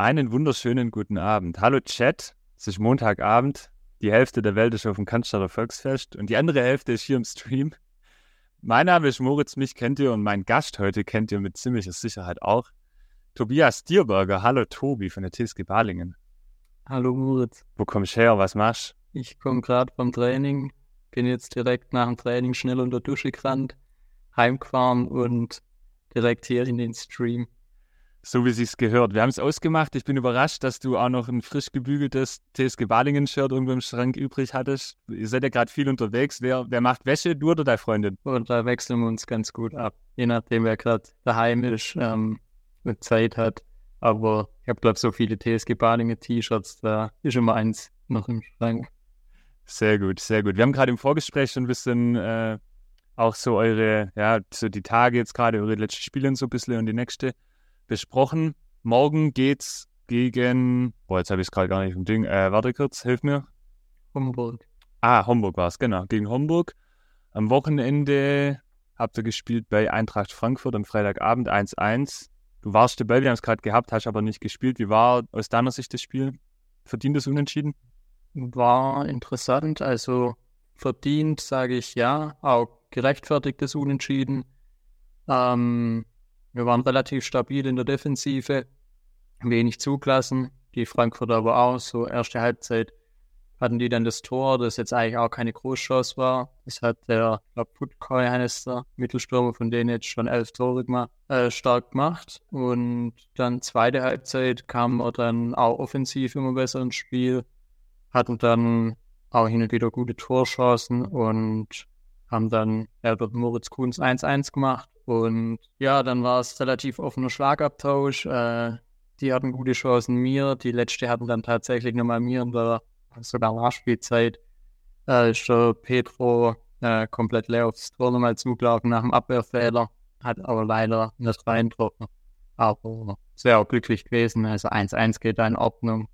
Einen wunderschönen guten Abend. Hallo Chat, es ist Montagabend. Die Hälfte der Welt ist auf dem Cannstatter Volksfest und die andere Hälfte ist hier im Stream. Mein Name ist Moritz, mich kennt ihr und mein Gast heute kennt ihr mit ziemlicher Sicherheit auch. Tobias Dierberger. Hallo Tobi von der TSG Balingen. Hallo Moritz. Wo kommst du her? Was machst du? Ich komme gerade vom Training, bin jetzt direkt nach dem Training schnell unter Dusche gerannt, heimgefahren und direkt hier in den Stream so wie sich's gehört. Wir haben es ausgemacht. Ich bin überrascht, dass du auch noch ein frisch gebügeltes TSG Balingen-Shirt irgendwo im Schrank übrig hattest. Ihr seid ja gerade viel unterwegs. Wer, wer macht Wäsche, du oder deine Freundin? Und da wechseln wir uns ganz gut ab. Je nachdem, wer gerade daheim ist ähm, und Zeit hat. Aber ich habe, glaube so viele TSG Balingen-T-Shirts, da ist immer eins noch im Schrank. Sehr gut, sehr gut. Wir haben gerade im Vorgespräch schon ein bisschen äh, auch so eure, ja, so die Tage jetzt gerade, eure letzten Spiele und so ein bisschen und die nächste besprochen. Morgen geht's gegen, boah, jetzt habe ich es gerade gar nicht im Ding, äh, warte kurz, hilf mir. Homburg. Ah, Homburg war es, genau, gegen Homburg. Am Wochenende habt ihr gespielt bei Eintracht Frankfurt am Freitagabend 1-1. Du warst dabei, wir haben es gerade gehabt, hast aber nicht gespielt. Wie war aus deiner Sicht das Spiel? Verdientes Unentschieden? War interessant, also verdient, sage ich ja, auch gerechtfertigtes Unentschieden. Ähm, wir waren relativ stabil in der Defensive, wenig zugelassen. Die Frankfurter aber auch. So erste Halbzeit hatten die dann das Tor, das jetzt eigentlich auch keine Großchance war. Das hat der, ich glaube, Putkoi heißt der Mittelstürmer, von denen jetzt schon elf Tore gemacht, äh, stark gemacht. Und dann zweite Halbzeit kam wir dann auch offensiv immer besser ins Spiel, hatten dann auch hin und wieder gute Torchancen und haben dann Albert Moritz Kunz 1-1 gemacht und ja, dann war es relativ offener Schlagabtausch. Äh, die hatten gute Chancen mir. Die letzte hatten dann tatsächlich nochmal mir in der sogar Nachspielzeit. Äh, ist der Petro äh, komplett leer aufs Tor nochmal zugelaufen nach dem Abwehrfehler. Hat aber leider nicht reingetroffen. Aber sehr glücklich gewesen. Also 1-1 geht da in Ordnung.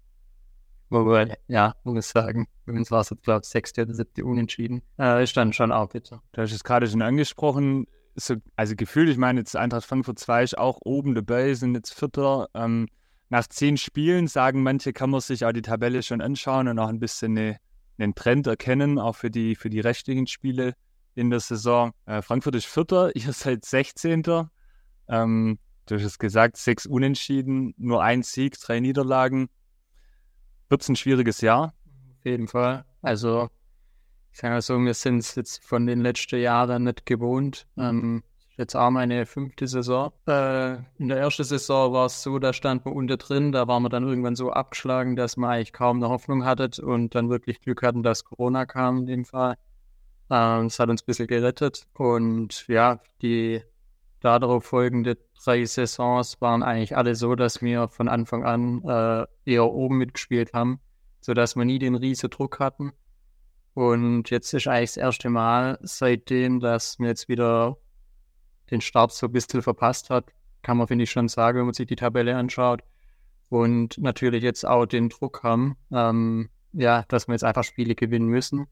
Wobei, ja, muss ich sagen, wenn es war es jetzt, glaube ich, sechste oder siebte Unentschieden. Äh, ist dann schon auch bitter. Du hast es gerade schon angesprochen so, also gefühlt, ich meine, jetzt Eintracht Frankfurt 2 ist auch oben dabei, sind jetzt Vierter. Ähm, nach zehn Spielen sagen manche, kann man sich auch die Tabelle schon anschauen und auch ein bisschen eine, einen Trend erkennen, auch für die, für die restlichen Spiele in der Saison. Äh, Frankfurt ist Vierter, ihr seid 16. Ähm, du hast es gesagt, sechs Unentschieden, nur ein Sieg, drei Niederlagen. Wird es ein schwieriges Jahr? Auf jeden Fall. Also ich sage mal so, wir sind es jetzt von den letzten Jahren nicht gewohnt. Ähm, jetzt auch meine fünfte Saison. Äh, in der ersten Saison war es so, da stand man unter drin, da waren wir dann irgendwann so abgeschlagen, dass man eigentlich kaum eine Hoffnung hatte und dann wirklich Glück hatten, dass Corona kam in dem Fall. Äh, das hat uns ein bisschen gerettet und ja, die darauf folgende drei Saisons waren eigentlich alle so, dass wir von Anfang an äh, eher oben mitgespielt haben, sodass wir nie den riesen Druck hatten. Und jetzt ist eigentlich das erste Mal seitdem, dass man jetzt wieder den Start so ein bisschen verpasst hat, kann man, finde ich, schon sagen, wenn man sich die Tabelle anschaut. Und natürlich jetzt auch den Druck haben, ähm, ja, dass wir jetzt einfach Spiele gewinnen müssen.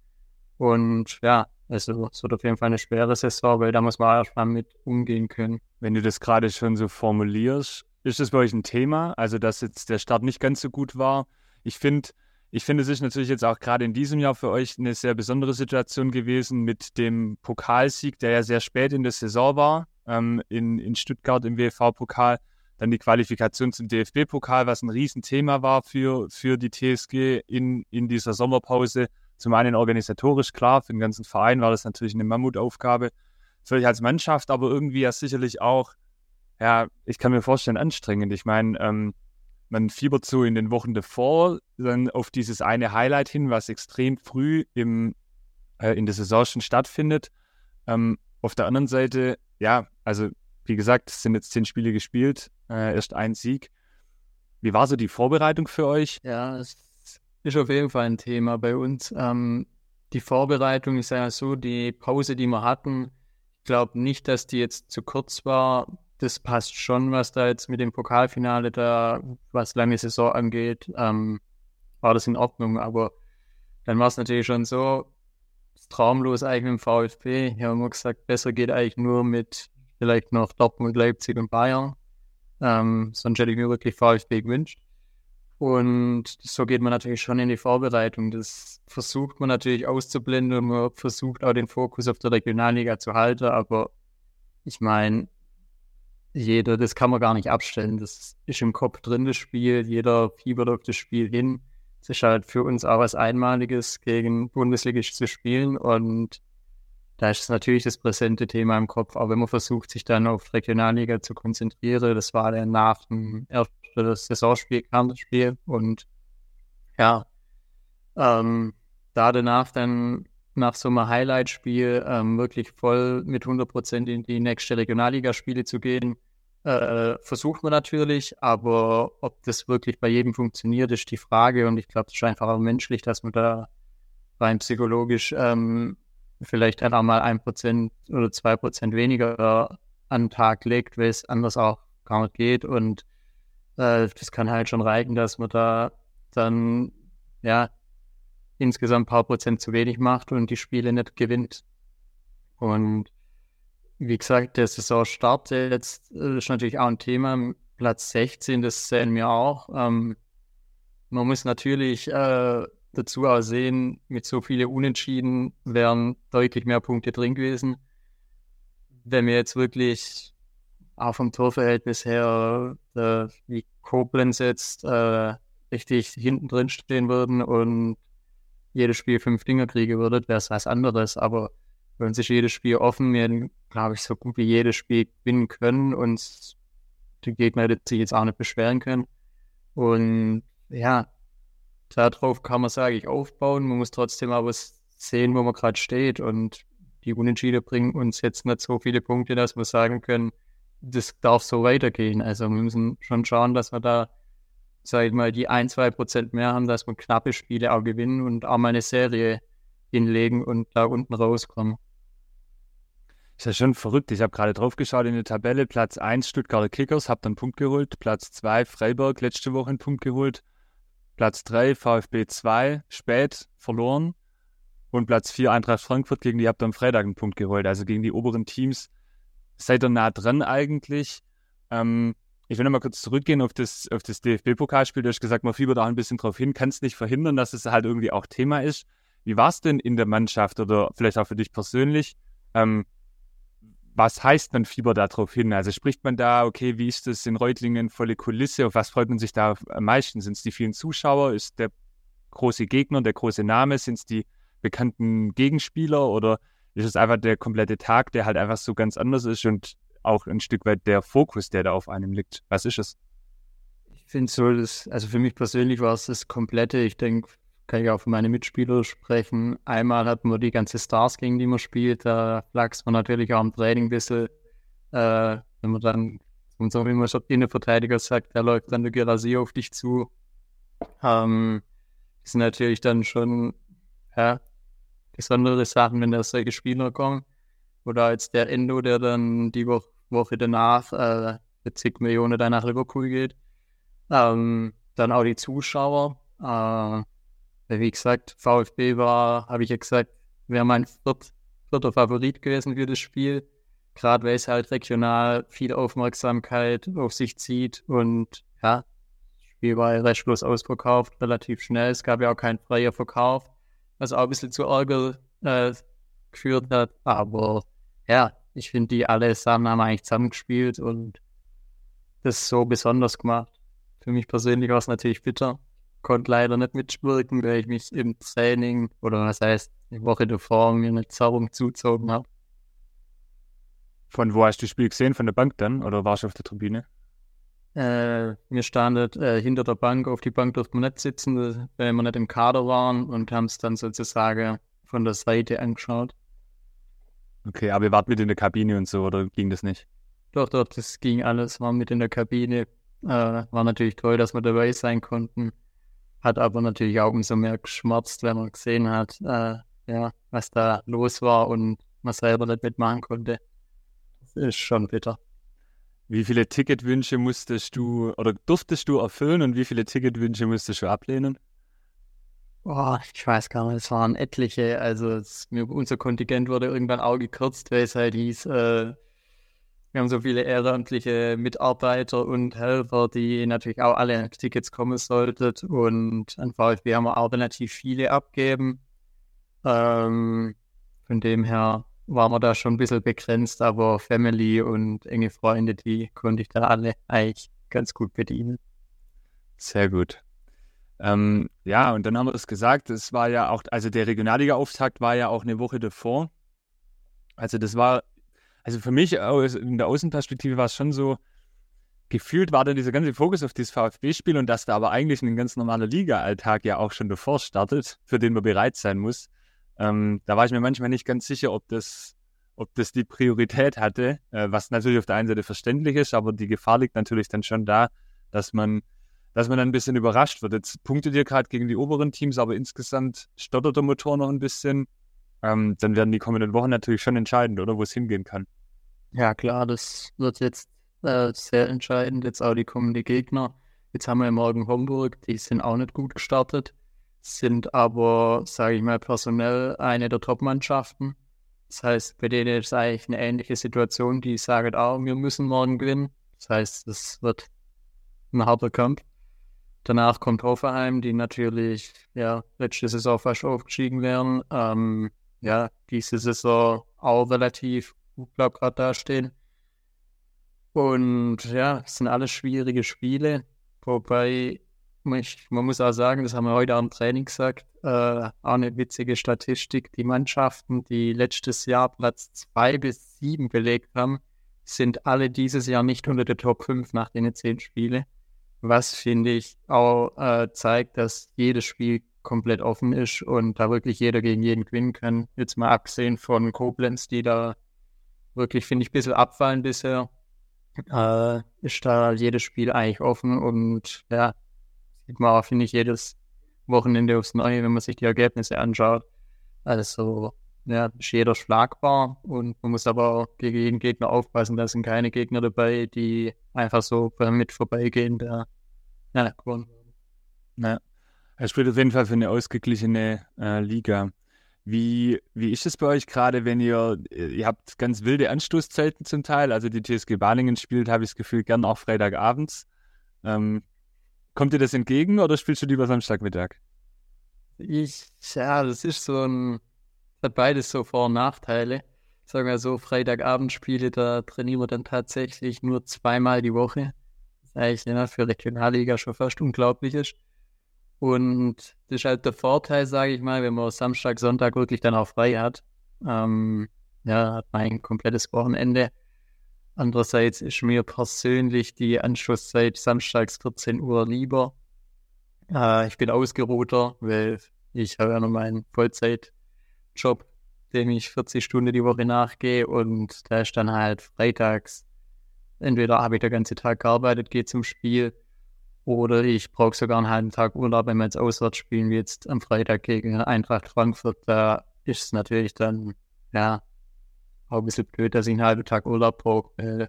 Und ja, also es wird auf jeden Fall eine schwere Saison, weil da muss man erst mal mit umgehen können. Wenn du das gerade schon so formulierst, ist das bei euch ein Thema? Also, dass jetzt der Start nicht ganz so gut war. Ich finde, ich finde, es ist natürlich jetzt auch gerade in diesem Jahr für euch eine sehr besondere Situation gewesen mit dem Pokalsieg, der ja sehr spät in der Saison war, ähm, in, in Stuttgart im WV-Pokal. Dann die Qualifikation zum DFB-Pokal, was ein Riesenthema war für, für die TSG in, in dieser Sommerpause. Zum einen organisatorisch klar, für den ganzen Verein war das natürlich eine Mammutaufgabe. Für euch als Mannschaft, aber irgendwie ja sicherlich auch, ja, ich kann mir vorstellen, anstrengend. Ich meine, ähm, man fiebert so in den Wochen davor dann auf dieses eine Highlight hin, was extrem früh im, äh, in der Saison schon stattfindet. Ähm, auf der anderen Seite, ja, also wie gesagt, es sind jetzt zehn Spiele gespielt, äh, erst ein Sieg. Wie war so die Vorbereitung für euch? Ja, es ist auf jeden Fall ein Thema bei uns. Ähm, die Vorbereitung ist ja so, die Pause, die wir hatten, ich glaube nicht, dass die jetzt zu kurz war das passt schon, was da jetzt mit dem Pokalfinale da, was lange Saison angeht, ähm, war das in Ordnung. Aber dann war es natürlich schon so, traumlos eigentlich dem VfB. Hier haben wir gesagt, besser geht eigentlich nur mit vielleicht noch Dortmund, Leipzig und Bayern. Ähm, sonst hätte ich mir wirklich VfB gewünscht. Und so geht man natürlich schon in die Vorbereitung. Das versucht man natürlich auszublenden und man versucht auch den Fokus auf der Regionalliga zu halten. Aber ich meine, jeder, das kann man gar nicht abstellen. Das ist im Kopf drin, das Spiel. Jeder fiebert auf das Spiel hin. Es ist halt für uns auch was Einmaliges, gegen Bundesligist zu spielen. Und da ist natürlich das präsente Thema im Kopf. Aber wenn man versucht, sich dann auf Regionalliga zu konzentrieren, das war dann nach dem ersten Saisonspiel kam. Und ja, ähm, da danach dann nach so einem Highlight-Spiel ähm, wirklich voll mit 100% in die nächste Regionalligaspiele zu gehen, äh, versucht man natürlich, aber ob das wirklich bei jedem funktioniert, ist die Frage. Und ich glaube, es ist einfach auch menschlich, dass man da rein psychologisch ähm, vielleicht dann auch mal ein Prozent oder zwei Prozent weniger an den Tag legt, weil es anders auch gar nicht geht. Und äh, das kann halt schon reichen, dass man da dann ja insgesamt ein paar Prozent zu wenig macht und die Spiele nicht gewinnt. Und wie gesagt, der Saisonstart jetzt äh, ist natürlich auch ein Thema. Platz 16, das sehen wir auch. Ähm, man muss natürlich äh, dazu auch sehen, mit so vielen Unentschieden wären deutlich mehr Punkte drin gewesen. Wenn wir jetzt wirklich auch vom Torverhältnis her, äh, wie Koblenz jetzt äh, richtig hinten drin stehen würden und jedes Spiel fünf Dinger kriegen würdet, wäre es was anderes. Aber uns ist jedes Spiel offen. Wir, glaube ich, so gut wie jedes Spiel gewinnen können und die Gegner sich jetzt auch nicht beschweren können. Und ja, darauf kann man, sage ich, aufbauen. Man muss trotzdem aber sehen, wo man gerade steht. Und die Unentschiede bringen uns jetzt nicht so viele Punkte, dass wir sagen können, das darf so weitergehen. Also wir müssen schon schauen, dass wir da, sag ich mal, die ein, zwei Prozent mehr haben, dass wir knappe Spiele auch gewinnen und auch mal eine Serie hinlegen und da unten rauskommen. Ist ja schon verrückt. Ich habe gerade drauf geschaut in der Tabelle. Platz 1 Stuttgarter Kickers, habt einen Punkt geholt. Platz 2 Freiburg, letzte Woche einen Punkt geholt. Platz 3 VfB 2, spät verloren. Und Platz 4 Eintracht Frankfurt, gegen die habt ihr am Freitag einen Punkt geholt. Also gegen die oberen Teams seid ihr nah dran eigentlich. Ähm, ich will nochmal kurz zurückgehen auf das, auf das DFB-Pokalspiel. Du hast gesagt, man fiebert auch ein bisschen drauf hin, kannst nicht verhindern, dass es halt irgendwie auch Thema ist. Wie war es denn in der Mannschaft oder vielleicht auch für dich persönlich? Ähm, was heißt man Fieber da drauf hin? Also spricht man da, okay, wie ist das in Reutlingen, volle Kulisse? Auf was freut man sich da am meisten? Sind es die vielen Zuschauer? Ist der große Gegner, der große Name? Sind es die bekannten Gegenspieler oder ist es einfach der komplette Tag, der halt einfach so ganz anders ist und auch ein Stück weit der Fokus, der da auf einem liegt. Was ist es? Ich finde so, dass, also für mich persönlich war es das komplette, ich denke, kann ich auch für meine Mitspieler sprechen. Einmal hatten wir die ganze Stars, gegen die man spielt, da lag's man natürlich auch im Training ein bisschen, äh, wenn man dann, und so wie man schon Innenverteidiger sagt, der läuft dann der Gerasi auf dich zu. Ähm, das sind natürlich dann schon, ja, besondere Sachen, wenn da solche Spieler kommen. Oder als der Endo, der dann die Wo Woche danach äh, mit zig Millionen dann nach Liverpool geht. Ähm, dann auch die Zuschauer. Äh, wie gesagt, VfB war, habe ich ja gesagt, wäre mein viert, vierter Favorit gewesen für das Spiel. Gerade weil es halt regional viel Aufmerksamkeit auf sich zieht und ja, das Spiel war restlos ausverkauft, relativ schnell. Es gab ja auch keinen freien Verkauf was auch ein bisschen zu Ärger äh, geführt hat. Aber ja, ich finde, die alle zusammen haben eigentlich zusammengespielt und das so besonders gemacht. Für mich persönlich war es natürlich bitter. Konnte leider nicht mitwirken, weil ich mich im Training oder was heißt, die Woche davor mir eine Zerrung zuzogen habe. Von wo hast du das Spiel gesehen? Von der Bank dann? Oder warst du auf der Tribüne? Äh, wir standen äh, hinter der Bank, auf die Bank durften wir nicht sitzen, weil wir nicht im Kader waren und haben es dann sozusagen von der Seite angeschaut. Okay, aber ihr wart mit in der Kabine und so, oder ging das nicht? Doch, doch, das ging alles, war mit in der Kabine. Äh, war natürlich toll, dass wir dabei sein konnten. Hat aber natürlich auch umso mehr geschmerzt, wenn man gesehen hat, äh, ja, was da los war und man selber nicht mitmachen konnte. Das ist schon bitter. Wie viele Ticketwünsche musstest du oder durftest du erfüllen und wie viele Ticketwünsche musstest du ablehnen? Boah, ich weiß gar nicht, es waren etliche. Also es, unser Kontingent wurde irgendwann auch gekürzt, weil es halt hieß, äh, wir haben so viele ehrenamtliche Mitarbeiter und Helfer, die natürlich auch alle Tickets kommen sollten. Und an VfB haben wir auch relativ viele abgeben. Ähm, von dem her waren wir da schon ein bisschen begrenzt, aber Family und enge Freunde, die konnte ich da alle eigentlich ganz gut bedienen. Sehr gut. Ähm, ja, und dann haben wir es gesagt, es war ja auch, also der Regionalliga-Auftakt war ja auch eine Woche davor. Also das war, also für mich in der Außenperspektive war es schon so, gefühlt war dann dieser ganze Fokus auf dieses VfB-Spiel und dass da aber eigentlich ein ganz normaler Liga-Alltag ja auch schon davor startet, für den man bereit sein muss. Ähm, da war ich mir manchmal nicht ganz sicher, ob das, ob das die Priorität hatte, äh, was natürlich auf der einen Seite verständlich ist, aber die Gefahr liegt natürlich dann schon da, dass man, dass man dann ein bisschen überrascht wird. Jetzt punktet ihr gerade gegen die oberen Teams, aber insgesamt stottert der Motor noch ein bisschen. Ähm, dann werden die kommenden Wochen natürlich schon entscheidend, oder wo es hingehen kann. Ja, klar, das wird jetzt äh, sehr entscheidend. Jetzt auch die kommenden Gegner. Jetzt haben wir morgen Homburg, die sind auch nicht gut gestartet sind aber, sage ich mal, personell eine der Top-Mannschaften. Das heißt, bei denen ist eigentlich eine ähnliche Situation. Die sagen auch, wir müssen morgen gewinnen. Das heißt, es wird ein harter Kampf. Danach kommt Hoffenheim, die natürlich ja, letzte Saison fast aufgestiegen wären. Ähm, ja, diese Saison auch relativ gut, glaube gerade dastehen. Und ja, es sind alles schwierige Spiele. Wobei ich, man muss auch sagen, das haben wir heute am Training gesagt, äh, auch eine witzige Statistik. Die Mannschaften, die letztes Jahr Platz 2 bis 7 belegt haben, sind alle dieses Jahr nicht unter der Top 5 nach den 10 Spiele. Was finde ich auch äh, zeigt, dass jedes Spiel komplett offen ist und da wirklich jeder gegen jeden gewinnen kann. Jetzt mal abgesehen von Koblenz, die da wirklich, finde ich, ein bisschen abfallen bisher, äh, ist da jedes Spiel eigentlich offen und ja, sieht man auch, finde ich, jedes Wochenende aufs Neue, wenn man sich die Ergebnisse anschaut. Also, ja, ist jeder schlagbar und man muss aber auch gegen jeden Gegner aufpassen. Da sind keine Gegner dabei, die einfach so mit vorbeigehen, der ja, gewonnen werden. Ja. Er spielt auf jeden Fall für eine ausgeglichene äh, Liga. Wie, wie ist es bei euch gerade, wenn ihr, ihr habt ganz wilde Anstoßzeiten zum Teil, also die TSG Balingen spielt, habe ich das Gefühl, gern auch Freitagabends. Ähm, Kommt dir das entgegen oder spielst du lieber Samstagmittag? Ich, ja, das ist so ein, hat beides so Vor- und Nachteile. Sagen wir so, Freitagabendspiele, da trainieren wir dann tatsächlich nur zweimal die Woche. Das ist eigentlich für Regionalliga schon fast unglaublich ist. Und das ist halt der Vorteil, sage ich mal, wenn man Samstag, Sonntag wirklich dann auch frei hat. Ähm, ja, hat man ein komplettes Wochenende. Andererseits ist mir persönlich die Anschlusszeit samstags 14 Uhr lieber. Äh, ich bin ausgeruhter, weil ich habe ja noch meinen Vollzeitjob, dem ich 40 Stunden die Woche nachgehe und da ist dann halt freitags, entweder habe ich den ganzen Tag gearbeitet, gehe zum Spiel oder ich brauche sogar einen halben Tag Urlaub, wenn wir jetzt auswärts spielen, wie jetzt am Freitag gegen Eintracht Frankfurt. Da ist es natürlich dann, ja, auch ein bisschen blöd, dass ich einen halben Tag Urlaub brauche.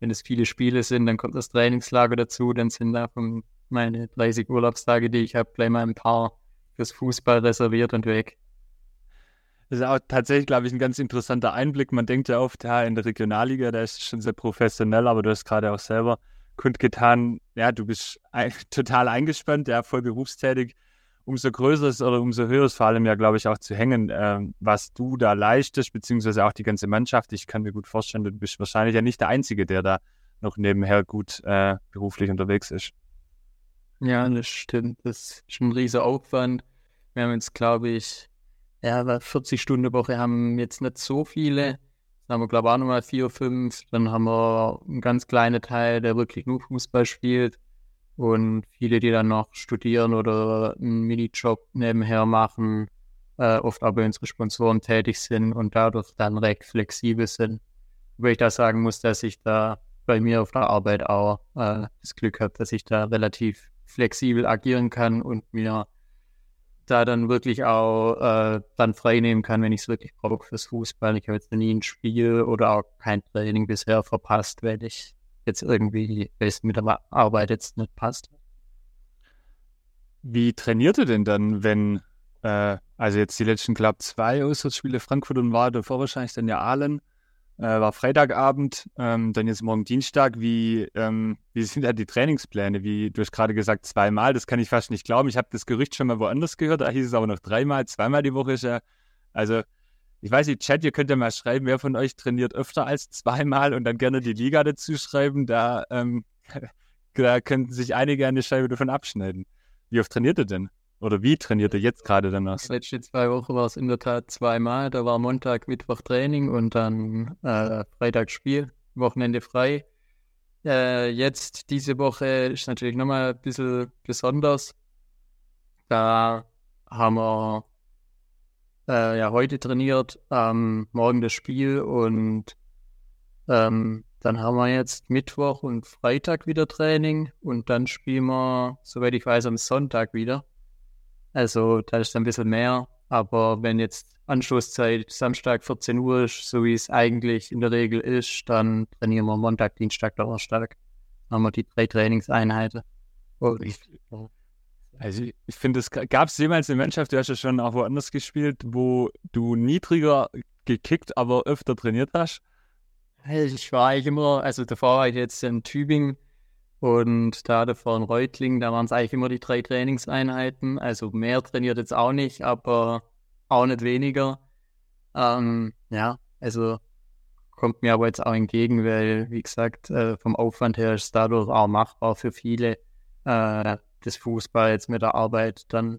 Wenn es viele Spiele sind, dann kommt das Trainingslager dazu, dann sind davon meine 30 Urlaubstage, die ich habe, gleich mal ein paar fürs Fußball reserviert und weg. Das ist auch tatsächlich, glaube ich, ein ganz interessanter Einblick. Man denkt ja oft, ja, in der Regionalliga, da ist schon sehr professionell, aber du hast gerade auch selber kundgetan, ja, du bist ein, total eingespannt, ja, voll berufstätig umso größer ist oder umso höher ist vor allem ja, glaube ich, auch zu hängen, äh, was du da leistest, beziehungsweise auch die ganze Mannschaft. Ich kann mir gut vorstellen, du bist wahrscheinlich ja nicht der Einzige, der da noch nebenher gut äh, beruflich unterwegs ist. Ja, das stimmt. Das ist ein riesiger Aufwand. Wir haben jetzt, glaube ich, ja, 40 Stunden Woche haben jetzt nicht so viele. Dann haben wir, glaube ich, auch nochmal vier, fünf. Dann haben wir einen ganz kleinen Teil, der wirklich nur Fußball spielt. Und viele, die dann noch studieren oder einen Minijob nebenher machen, äh, oft aber unsere Sponsoren tätig sind und dadurch dann recht flexibel sind. Wo ich da sagen muss, dass ich da bei mir auf der Arbeit auch äh, das Glück habe, dass ich da relativ flexibel agieren kann und mir da dann wirklich auch äh, dann frei nehmen kann, wenn ich es wirklich brauche fürs Fußball. Ich habe jetzt nie ein Spiel oder auch kein Training bisher verpasst, weil ich jetzt irgendwie, mit der Arbeit jetzt nicht passt. Wie trainiert ihr denn dann, wenn, äh, also jetzt die letzten, glaube zwei Auswärtsspiele Frankfurt und war davor wahrscheinlich dann ja Aalen. Äh, war Freitagabend, ähm, dann jetzt morgen Dienstag. Wie, ähm, wie sind da die Trainingspläne? Wie du hast gerade gesagt, zweimal, das kann ich fast nicht glauben. Ich habe das Gerücht schon mal woanders gehört, da hieß es aber noch dreimal, zweimal die Woche ist ja. Also, ich weiß nicht, Chat, ihr könnt ja mal schreiben, wer von euch trainiert öfter als zweimal und dann gerne die Liga dazu schreiben. Da, ähm, da könnten sich einige eine Scheibe davon abschneiden. Wie oft trainiert ihr denn? Oder wie trainiert ihr jetzt gerade danach? Die letzten zwei Wochen war es in der Tat zweimal. Da war Montag, Mittwoch Training und dann äh, Freitag Spiel, Wochenende frei. Äh, jetzt diese Woche ist natürlich nochmal ein bisschen besonders. Da haben wir äh, ja heute trainiert, ähm, morgen das Spiel und ähm, dann haben wir jetzt Mittwoch und Freitag wieder Training und dann spielen wir, soweit ich weiß, am Sonntag wieder. Also da ist ein bisschen mehr. Aber wenn jetzt Anschlusszeit Samstag 14 Uhr ist, so wie es eigentlich in der Regel ist, dann trainieren wir Montag, Dienstag, Donnerstag. Dann haben wir die drei Trainingseinheiten. Und ich, also ich finde, es gab es jemals eine Mannschaft, du hast ja schon auch woanders gespielt, wo du niedriger gekickt, aber öfter trainiert hast? Ich war eigentlich immer, also davor war ich jetzt in Tübingen und da davor in Reutling, da waren es eigentlich immer die drei Trainingseinheiten. Also mehr trainiert jetzt auch nicht, aber auch nicht weniger. Ähm, ja, also kommt mir aber jetzt auch entgegen, weil, wie gesagt, äh, vom Aufwand her ist es dadurch auch machbar für viele, äh, das Fußball jetzt mit der Arbeit dann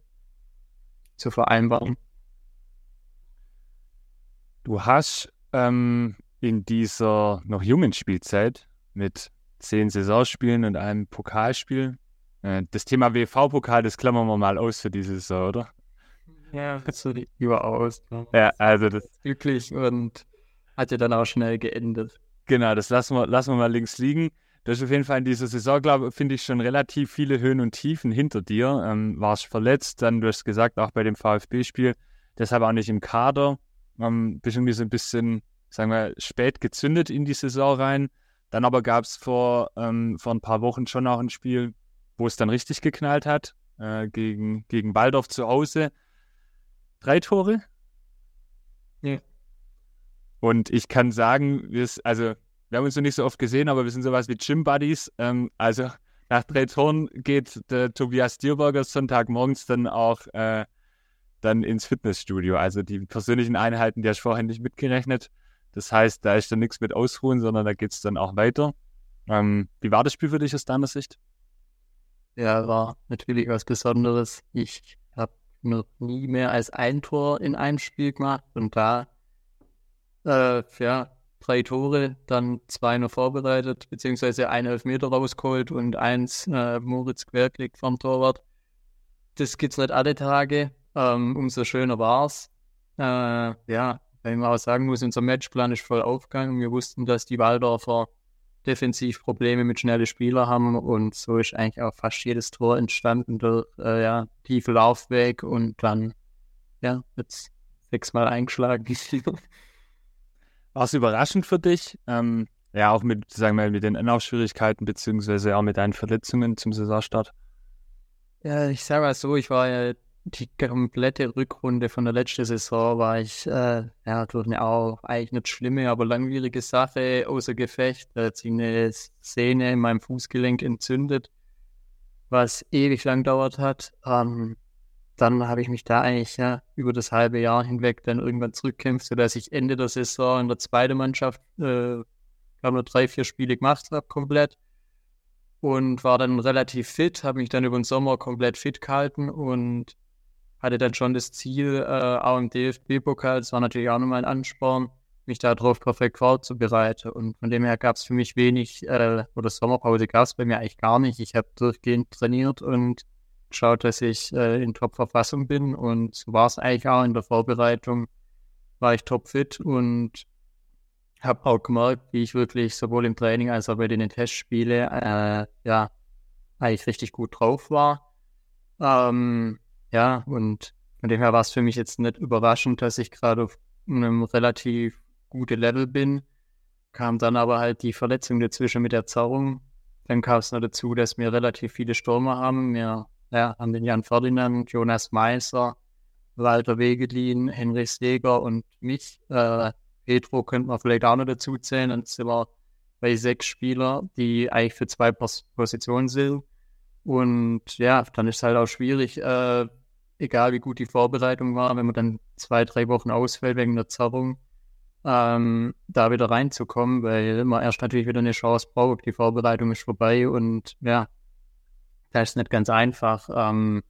zu vereinbaren. Du hast ähm, in dieser noch jungen Spielzeit mit zehn Saisonspielen und einem Pokalspiel. Äh, das Thema WV-Pokal, das klammern wir mal aus für diese Saison, oder? Ja, so überaus. Ne? Ja, also das. Glücklich und hat ja dann auch schnell geendet. Genau, das lassen wir, lassen wir mal links liegen. Du hast auf jeden Fall in dieser Saison, glaube ich, finde ich schon relativ viele Höhen und Tiefen hinter dir. Ähm, warst verletzt, dann, du hast gesagt, auch bei dem VfB-Spiel, deshalb auch nicht im Kader. Ähm, bist irgendwie so ein bisschen, sagen wir, spät gezündet in die Saison rein. Dann aber gab es vor, ähm, vor ein paar Wochen schon auch ein Spiel, wo es dann richtig geknallt hat, äh, gegen, gegen Waldorf zu Hause. Drei Tore? Ja. Und ich kann sagen, wir, also, wir haben uns noch nicht so oft gesehen, aber wir sind sowas wie Gym Buddies. Ähm, also nach drei Toren geht der Tobias Dierberger Sonntagmorgens dann auch äh, dann ins Fitnessstudio. Also die persönlichen Einheiten, die hast du vorher nicht mitgerechnet. Das heißt, da ist dann nichts mit Ausruhen, sondern da geht es dann auch weiter. Ähm, wie war das Spiel für dich aus deiner Sicht? Ja, war natürlich was Besonderes. Ich habe noch nie mehr als ein Tor in einem Spiel gemacht und da, äh, ja, drei Tore, dann zwei noch vorbereitet, beziehungsweise ein Elfmeter rausgeholt und eins äh, Moritz quergelegt vom Torwart. Das gibt's nicht alle Tage. Ähm, umso schöner war's. Äh, ja, weil man auch sagen muss, unser Matchplan ist voll aufgegangen. Wir wussten, dass die Waldorfer defensiv Probleme mit schnellen Spielern haben und so ist eigentlich auch fast jedes Tor entstanden durch äh, ja, tiefe Laufweg und dann ja, jetzt sechsmal eingeschlagen. War es überraschend für dich? Ähm, ja, auch mit, sagen wir, mit den Anlaufschwierigkeiten beziehungsweise auch mit deinen Verletzungen zum Saisonstart? Ja, ich sage mal so, ich war ja die komplette Rückrunde von der letzten Saison war ich, äh, ja, durch eine auch eigentlich nicht schlimme, aber langwierige Sache außer Gefecht. Da hat sich eine Sehne in meinem Fußgelenk entzündet, was ewig lang dauert hat. Ähm, dann habe ich mich da eigentlich ja, über das halbe Jahr hinweg dann irgendwann zurückkämpft, sodass ich Ende der Saison in der zweiten Mannschaft, äh, glaube nur drei, vier Spiele gemacht habe, komplett. Und war dann relativ fit, habe mich dann über den Sommer komplett fit gehalten und hatte dann schon das Ziel, äh, auch im DFB-Pokal, das war natürlich auch nochmal ein Ansporn, mich darauf perfekt vorzubereiten. Und von dem her gab es für mich wenig, äh, oder Sommerpause gab es bei mir eigentlich gar nicht. Ich habe durchgehend trainiert und geschaut, dass ich äh, in Top-Verfassung bin. Und so war es eigentlich auch in der Vorbereitung, war ich topfit und habe auch gemerkt, wie ich wirklich sowohl im Training als auch bei den Testspielen äh, ja, eigentlich richtig gut drauf war. Ähm, ja, und von dem her war es für mich jetzt nicht überraschend, dass ich gerade auf einem relativ guten Level bin. Kam dann aber halt die Verletzung dazwischen mit der Zerrung. Dann kam es noch dazu, dass wir relativ viele Stürmer haben. Wir ja, haben den Jan Ferdinand, Jonas Meiser, Walter Wegelin, Henry Steger und mich. Äh, Petro könnte man vielleicht auch noch dazu zählen. Dann sind wir bei sechs Spielern, die eigentlich für zwei Pos Positionen sind. Und ja, dann ist es halt auch schwierig, äh, egal wie gut die Vorbereitung war, wenn man dann zwei, drei Wochen ausfällt wegen der Zerrung, ähm, da wieder reinzukommen, weil man erst natürlich wieder eine Chance braucht. Die Vorbereitung ist vorbei und ja, das ist nicht ganz einfach. Ähm,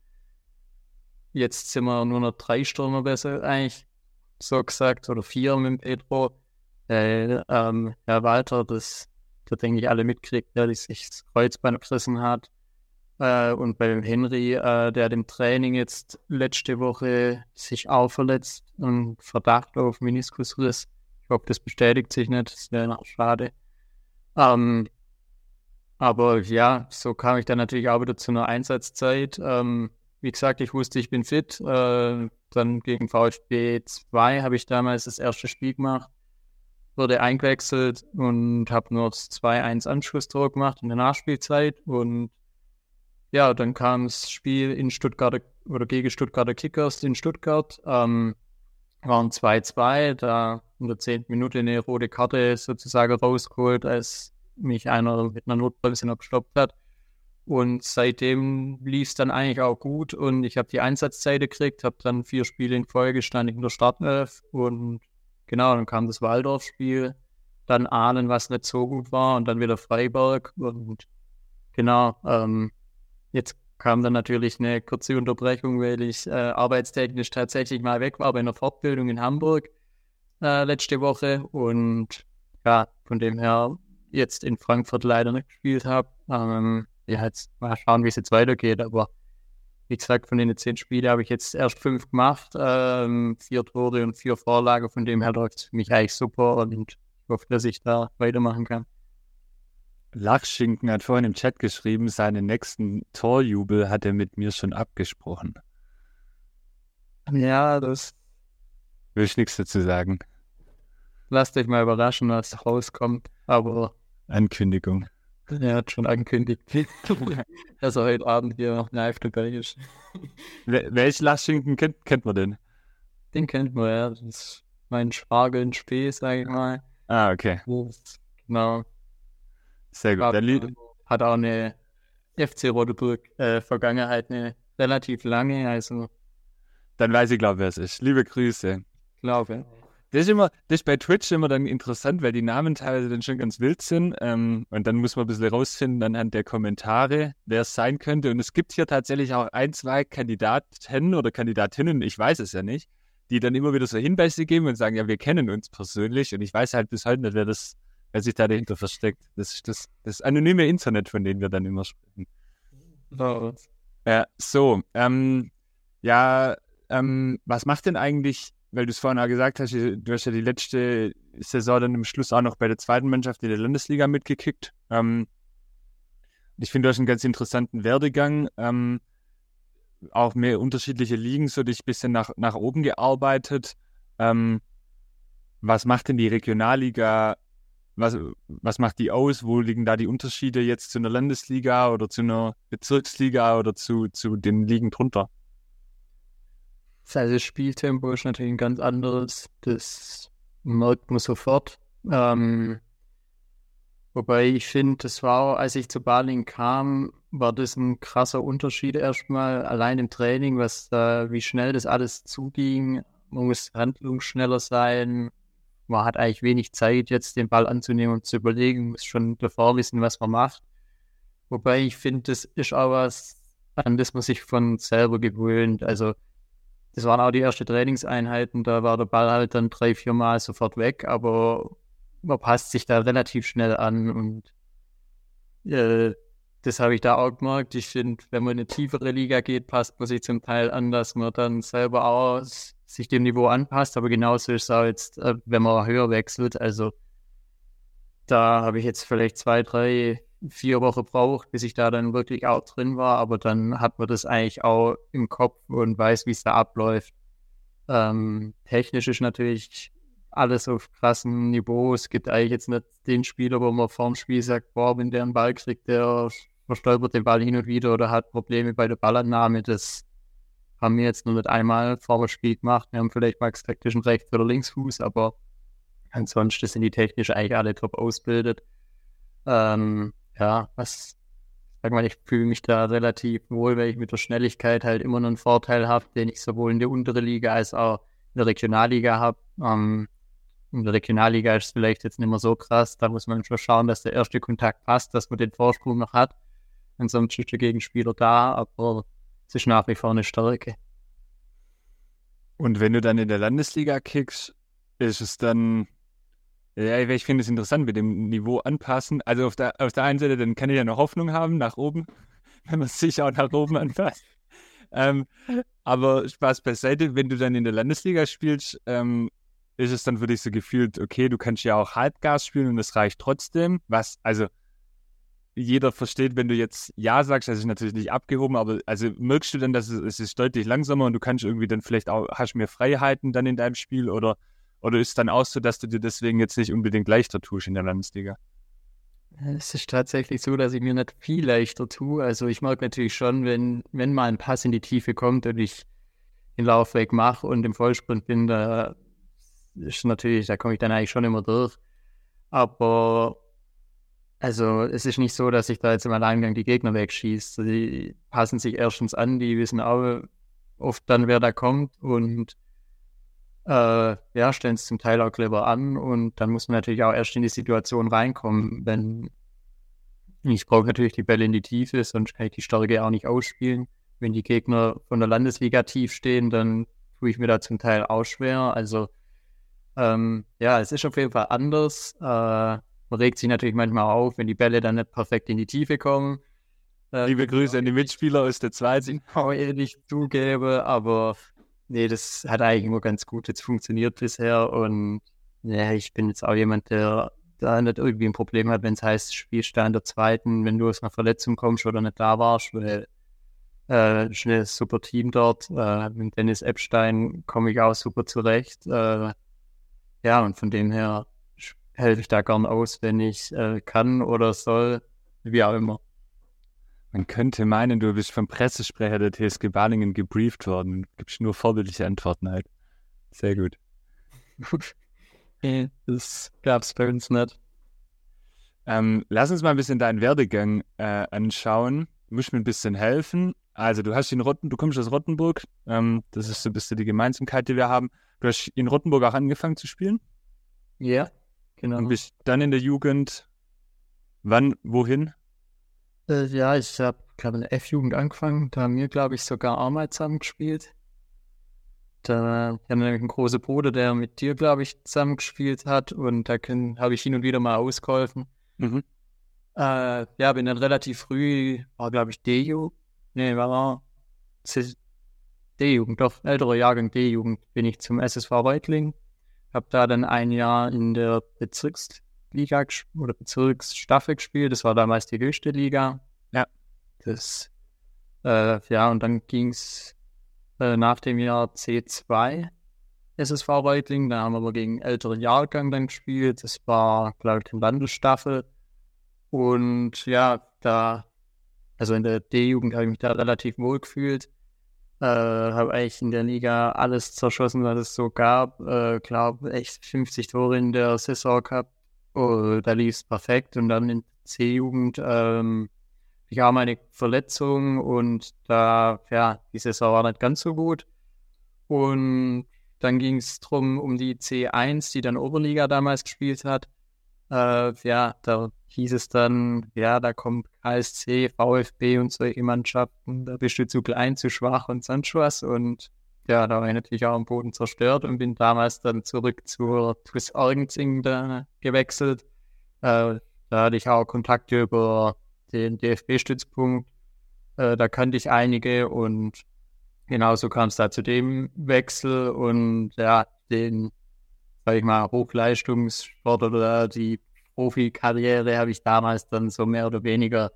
jetzt sind wir nur noch drei Stürmer besser, eigentlich so gesagt, oder vier mit dem Pedro. Äh, ähm, Herr Walter, das, da denke ich alle mitkriegt, der sich das Kreuzband gerissen hat. Äh, und beim Henry, äh, der dem Training jetzt letzte Woche sich auch verletzt und Verdacht auf Meniskusriss. Ich hoffe, das bestätigt sich nicht, das wäre noch schade. Ähm, aber ja, so kam ich dann natürlich auch wieder zu einer Einsatzzeit. Ähm, wie gesagt, ich wusste, ich bin fit. Äh, dann gegen VfB 2 habe ich damals das erste Spiel gemacht, wurde eingewechselt und habe nur das 2-1 Anschlusstor gemacht in der Nachspielzeit. Und ja, dann kam das Spiel in Stuttgart oder gegen Stuttgarter Kickers in Stuttgart. Ähm, waren 2-2, da in der zehnten Minute eine rote Karte sozusagen rausgeholt, als mich einer mit einer Notbremse noch gestoppt hat. Und seitdem lief es dann eigentlich auch gut und ich habe die Einsatzzeit gekriegt, habe dann vier Spiele in Folge stand ich in der Startelf und genau, dann kam das Waldorf-Spiel, dann Ahlen, was nicht so gut war und dann wieder Freiburg und genau, ähm, jetzt kam dann natürlich eine kurze Unterbrechung, weil ich äh, arbeitstechnisch tatsächlich mal weg war bei einer Fortbildung in Hamburg äh, letzte Woche und ja, von dem her jetzt in Frankfurt leider nicht gespielt habe. Ähm, ja, jetzt mal schauen, wie es jetzt weitergeht. Aber wie gesagt, von den zehn Spielen habe ich jetzt erst fünf gemacht, ähm, vier Tore und vier Vorlagen. Von dem her läuft es für mich eigentlich super und ich hoffe, dass ich da weitermachen kann. Lachschinken hat vorhin im Chat geschrieben, seinen nächsten Torjubel hat er mit mir schon abgesprochen. Ja, das. Will ich nichts dazu sagen. Lasst euch mal überraschen, was rauskommt. Aber. Ankündigung. Er hat schon angekündigt, dass er heute Abend hier noch live dabei ist. Welchen Lachschinken kennt, kennt man denn? Den kennt man, ja. Das ist mein Schwager in Spee, sage ich mal. Ah, okay. Genau. Sehr gut. Hat, hat auch eine FC Rodeburg-Vergangenheit, äh, eine relativ lange, also. Dann weiß ich, glaube ich, wer es ist. Liebe Grüße. Glaube. Das ist immer, das ist bei Twitch immer dann interessant, weil die Namen teilweise dann schon ganz wild sind. Ähm, und dann muss man ein bisschen rausfinden anhand der Kommentare, wer es sein könnte. Und es gibt hier tatsächlich auch ein, zwei Kandidaten oder Kandidatinnen, ich weiß es ja nicht, die dann immer wieder so Hinweise geben und sagen, ja, wir kennen uns persönlich. Und ich weiß halt bis heute nicht, wer das, wer sich da dahinter versteckt. Das ist das, das anonyme Internet, von dem wir dann immer sprechen. Ja, so, ähm, ja, ähm, was macht denn eigentlich weil du es vorhin auch gesagt hast, du hast ja die letzte Saison dann im Schluss auch noch bei der zweiten Mannschaft in der Landesliga mitgekickt. Ähm, ich finde, du hast einen ganz interessanten Werdegang. Ähm, auch mehr unterschiedliche Ligen, so dich ein bisschen nach, nach oben gearbeitet. Ähm, was macht denn die Regionalliga? Was, was macht die aus? Wo liegen da die Unterschiede jetzt zu einer Landesliga oder zu einer Bezirksliga oder zu, zu den Ligen drunter? Also das Spieltempo ist natürlich ein ganz anderes. Das merkt man sofort. Ähm, wobei ich finde, das war, als ich zu Baling kam, war das ein krasser Unterschied erstmal, allein im Training, was da, wie schnell das alles zuging. Man muss handlungsschneller sein. Man hat eigentlich wenig Zeit, jetzt den Ball anzunehmen und zu überlegen, muss schon davor wissen, was man macht. Wobei ich finde, das ist auch was, an das man sich von selber gewöhnt. Also das waren auch die ersten Trainingseinheiten, da war der Ball halt dann drei, vier Mal sofort weg, aber man passt sich da relativ schnell an und äh, das habe ich da auch gemerkt. Ich finde, wenn man in eine tiefere Liga geht, passt man sich zum Teil an, dass man dann selber auch sich dem Niveau anpasst, aber genauso ist es auch jetzt, äh, wenn man höher wechselt. Also da habe ich jetzt vielleicht zwei, drei vier Wochen braucht, bis ich da dann wirklich auch drin war, aber dann hat man das eigentlich auch im Kopf und weiß, wie es da abläuft. Ähm, technisch ist natürlich alles auf krassem Niveau. Es gibt eigentlich jetzt nicht den Spieler, wo man vorm Spiel sagt, boah, wenn der einen Ball kriegt, der verstolpert den Ball hin und wieder oder hat Probleme bei der Ballannahme. Das haben wir jetzt nur nicht einmal vor dem Spiel gemacht. Wir haben vielleicht mal gesagt, zwischen Rechts- oder Linksfuß, aber ansonsten sind die technisch eigentlich alle top ausgebildet. Ähm, ja, was, sag mal, ich fühle mich da relativ wohl, weil ich mit der Schnelligkeit halt immer noch einen Vorteil habe, den ich sowohl in der unteren Liga als auch in der Regionalliga habe. Ähm, in der Regionalliga ist es vielleicht jetzt nicht mehr so krass, da muss man schon schauen, dass der erste Kontakt passt, dass man den Vorsprung noch hat. Ansonsten ist der Gegenspieler da, aber es ist nach wie vor eine Stärke. Und wenn du dann in der Landesliga kickst, ist es dann, ja, ich finde es interessant, mit dem Niveau anpassen. Also auf der, auf der einen Seite, dann kann ich ja noch Hoffnung haben nach oben, wenn man sich auch nach oben anpasst. Ähm, aber Spaß beiseite, wenn du dann in der Landesliga spielst, ähm, ist es dann für dich so gefühlt, okay, du kannst ja auch Halbgas spielen und es reicht trotzdem. Was, also jeder versteht, wenn du jetzt Ja sagst, das ist natürlich nicht abgehoben, aber also merkst du dann, dass es, es ist deutlich langsamer und du kannst irgendwie dann vielleicht auch, hast mehr Freiheiten dann in deinem Spiel oder, oder ist es dann auch so, dass du dir deswegen jetzt nicht unbedingt leichter tust in der Landesliga? Es ist tatsächlich so, dass ich mir nicht viel leichter tue. Also ich mag natürlich schon, wenn, wenn mal ein Pass in die Tiefe kommt und ich den Laufweg mache und im Vollsprint bin, da ist natürlich, da komme ich dann eigentlich schon immer durch. Aber also es ist nicht so, dass ich da jetzt im Alleingang die Gegner wegschieße. Die passen sich erstens an, die wissen auch oft dann, wer da kommt und äh, ja, stellen es zum Teil auch clever an und dann muss man natürlich auch erst in die Situation reinkommen, wenn ich brauche natürlich die Bälle in die Tiefe, sonst kann ich die Stärke auch nicht ausspielen. Wenn die Gegner von der Landesliga tief stehen, dann tue ich mir da zum Teil auch schwer. Also ähm, ja, es ist auf jeden Fall anders. Äh, man regt sich natürlich manchmal auf, wenn die Bälle dann nicht perfekt in die Tiefe kommen. Äh, Liebe Grüße an die Mitspieler aus der zweiten. Auch ehrlich zugebe, aber nee, das hat eigentlich immer ganz gut jetzt funktioniert bisher und ja, ich bin jetzt auch jemand, der da nicht irgendwie ein Problem hat, wenn es heißt, spielst du in der zweiten, wenn du aus einer Verletzung kommst oder nicht da warst, weil äh, ein super Team dort. Äh, mit Dennis Epstein komme ich auch super zurecht. Äh, ja, und von dem her helfe ich da gern aus, wenn ich äh, kann oder soll, wie auch immer. Man könnte meinen, du bist vom Pressesprecher der TSG Balingen gebrieft worden. Gibst nur vorbildliche Antworten halt. Sehr gut. das gab es bei uns nicht. Ähm, lass uns mal ein bisschen deinen Werdegang äh, anschauen. Du musst mir ein bisschen helfen. Also, du hast in Rotten, du kommst aus Rottenburg. Ähm, das ist so ein bisschen die Gemeinsamkeit, die wir haben. Du hast in Rottenburg auch angefangen zu spielen? Ja. Genau. Und bist dann in der Jugend, wann, wohin? Äh, ja, ich habe, glaube in der F-Jugend angefangen. Da haben wir, glaube ich, sogar mal zusammen gespielt. Da haben wir nämlich einen großen Bruder, der mit dir, glaube ich, zusammen gespielt hat. Und da habe ich hin und wieder mal ausgeholfen. Mhm. Äh, ja, bin dann relativ früh, war, glaube ich, D-Jugend. Nee, war D-Jugend, doch, älterer Jahrgang D-Jugend, bin ich zum SSV Reutling habe da dann ein Jahr in der Bezirksliga oder Bezirksstaffel gespielt. Das war damals die höchste Liga. Ja. Das, äh, ja, und dann ging es äh, nach dem Jahr C2 SSV Reutling. Da haben wir aber gegen älteren Jahrgang dann gespielt. Das war, glaube ich, die Landesstaffel. Und ja, da, also in der D-Jugend habe ich mich da relativ wohl gefühlt. Äh, habe eigentlich in der Liga alles zerschossen, was es so gab. Äh, glaube, echt 50 Tore in der Saison gehabt. Oh, da lief es perfekt. Und dann in C-Jugend, ähm, ich habe meine Verletzung und da, ja, die Saison war nicht ganz so gut. Und dann ging es darum, um die C1, die dann Oberliga damals gespielt hat. Äh, ja, da hieß es dann, ja, da kommt KSC, VfB und solche Mannschaften, da bist du zu klein, zu schwach und sonst was. Und ja, da war ich natürlich auch am Boden zerstört und bin damals dann zurück zur TuS Argenzing gewechselt. Äh, da hatte ich auch Kontakte über den DFB-Stützpunkt. Äh, da kannte ich einige und genauso kam es da zu dem Wechsel und ja, den, sag ich mal, Hochleistungssport oder die Profikarriere habe ich damals dann so mehr oder weniger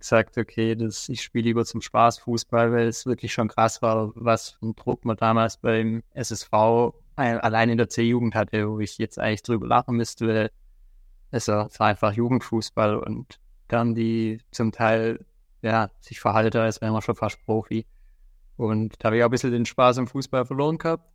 gesagt, okay, das, ich spiele lieber zum Spaß Fußball, weil es wirklich schon krass war, was für ein Druck man damals beim SSV allein in der C-Jugend hatte, wo ich jetzt eigentlich drüber lachen müsste, weil es war einfach Jugendfußball und dann die zum Teil ja, sich verhalten, als wären wir schon fast Profi. Und da habe ich auch ein bisschen den Spaß am Fußball verloren gehabt.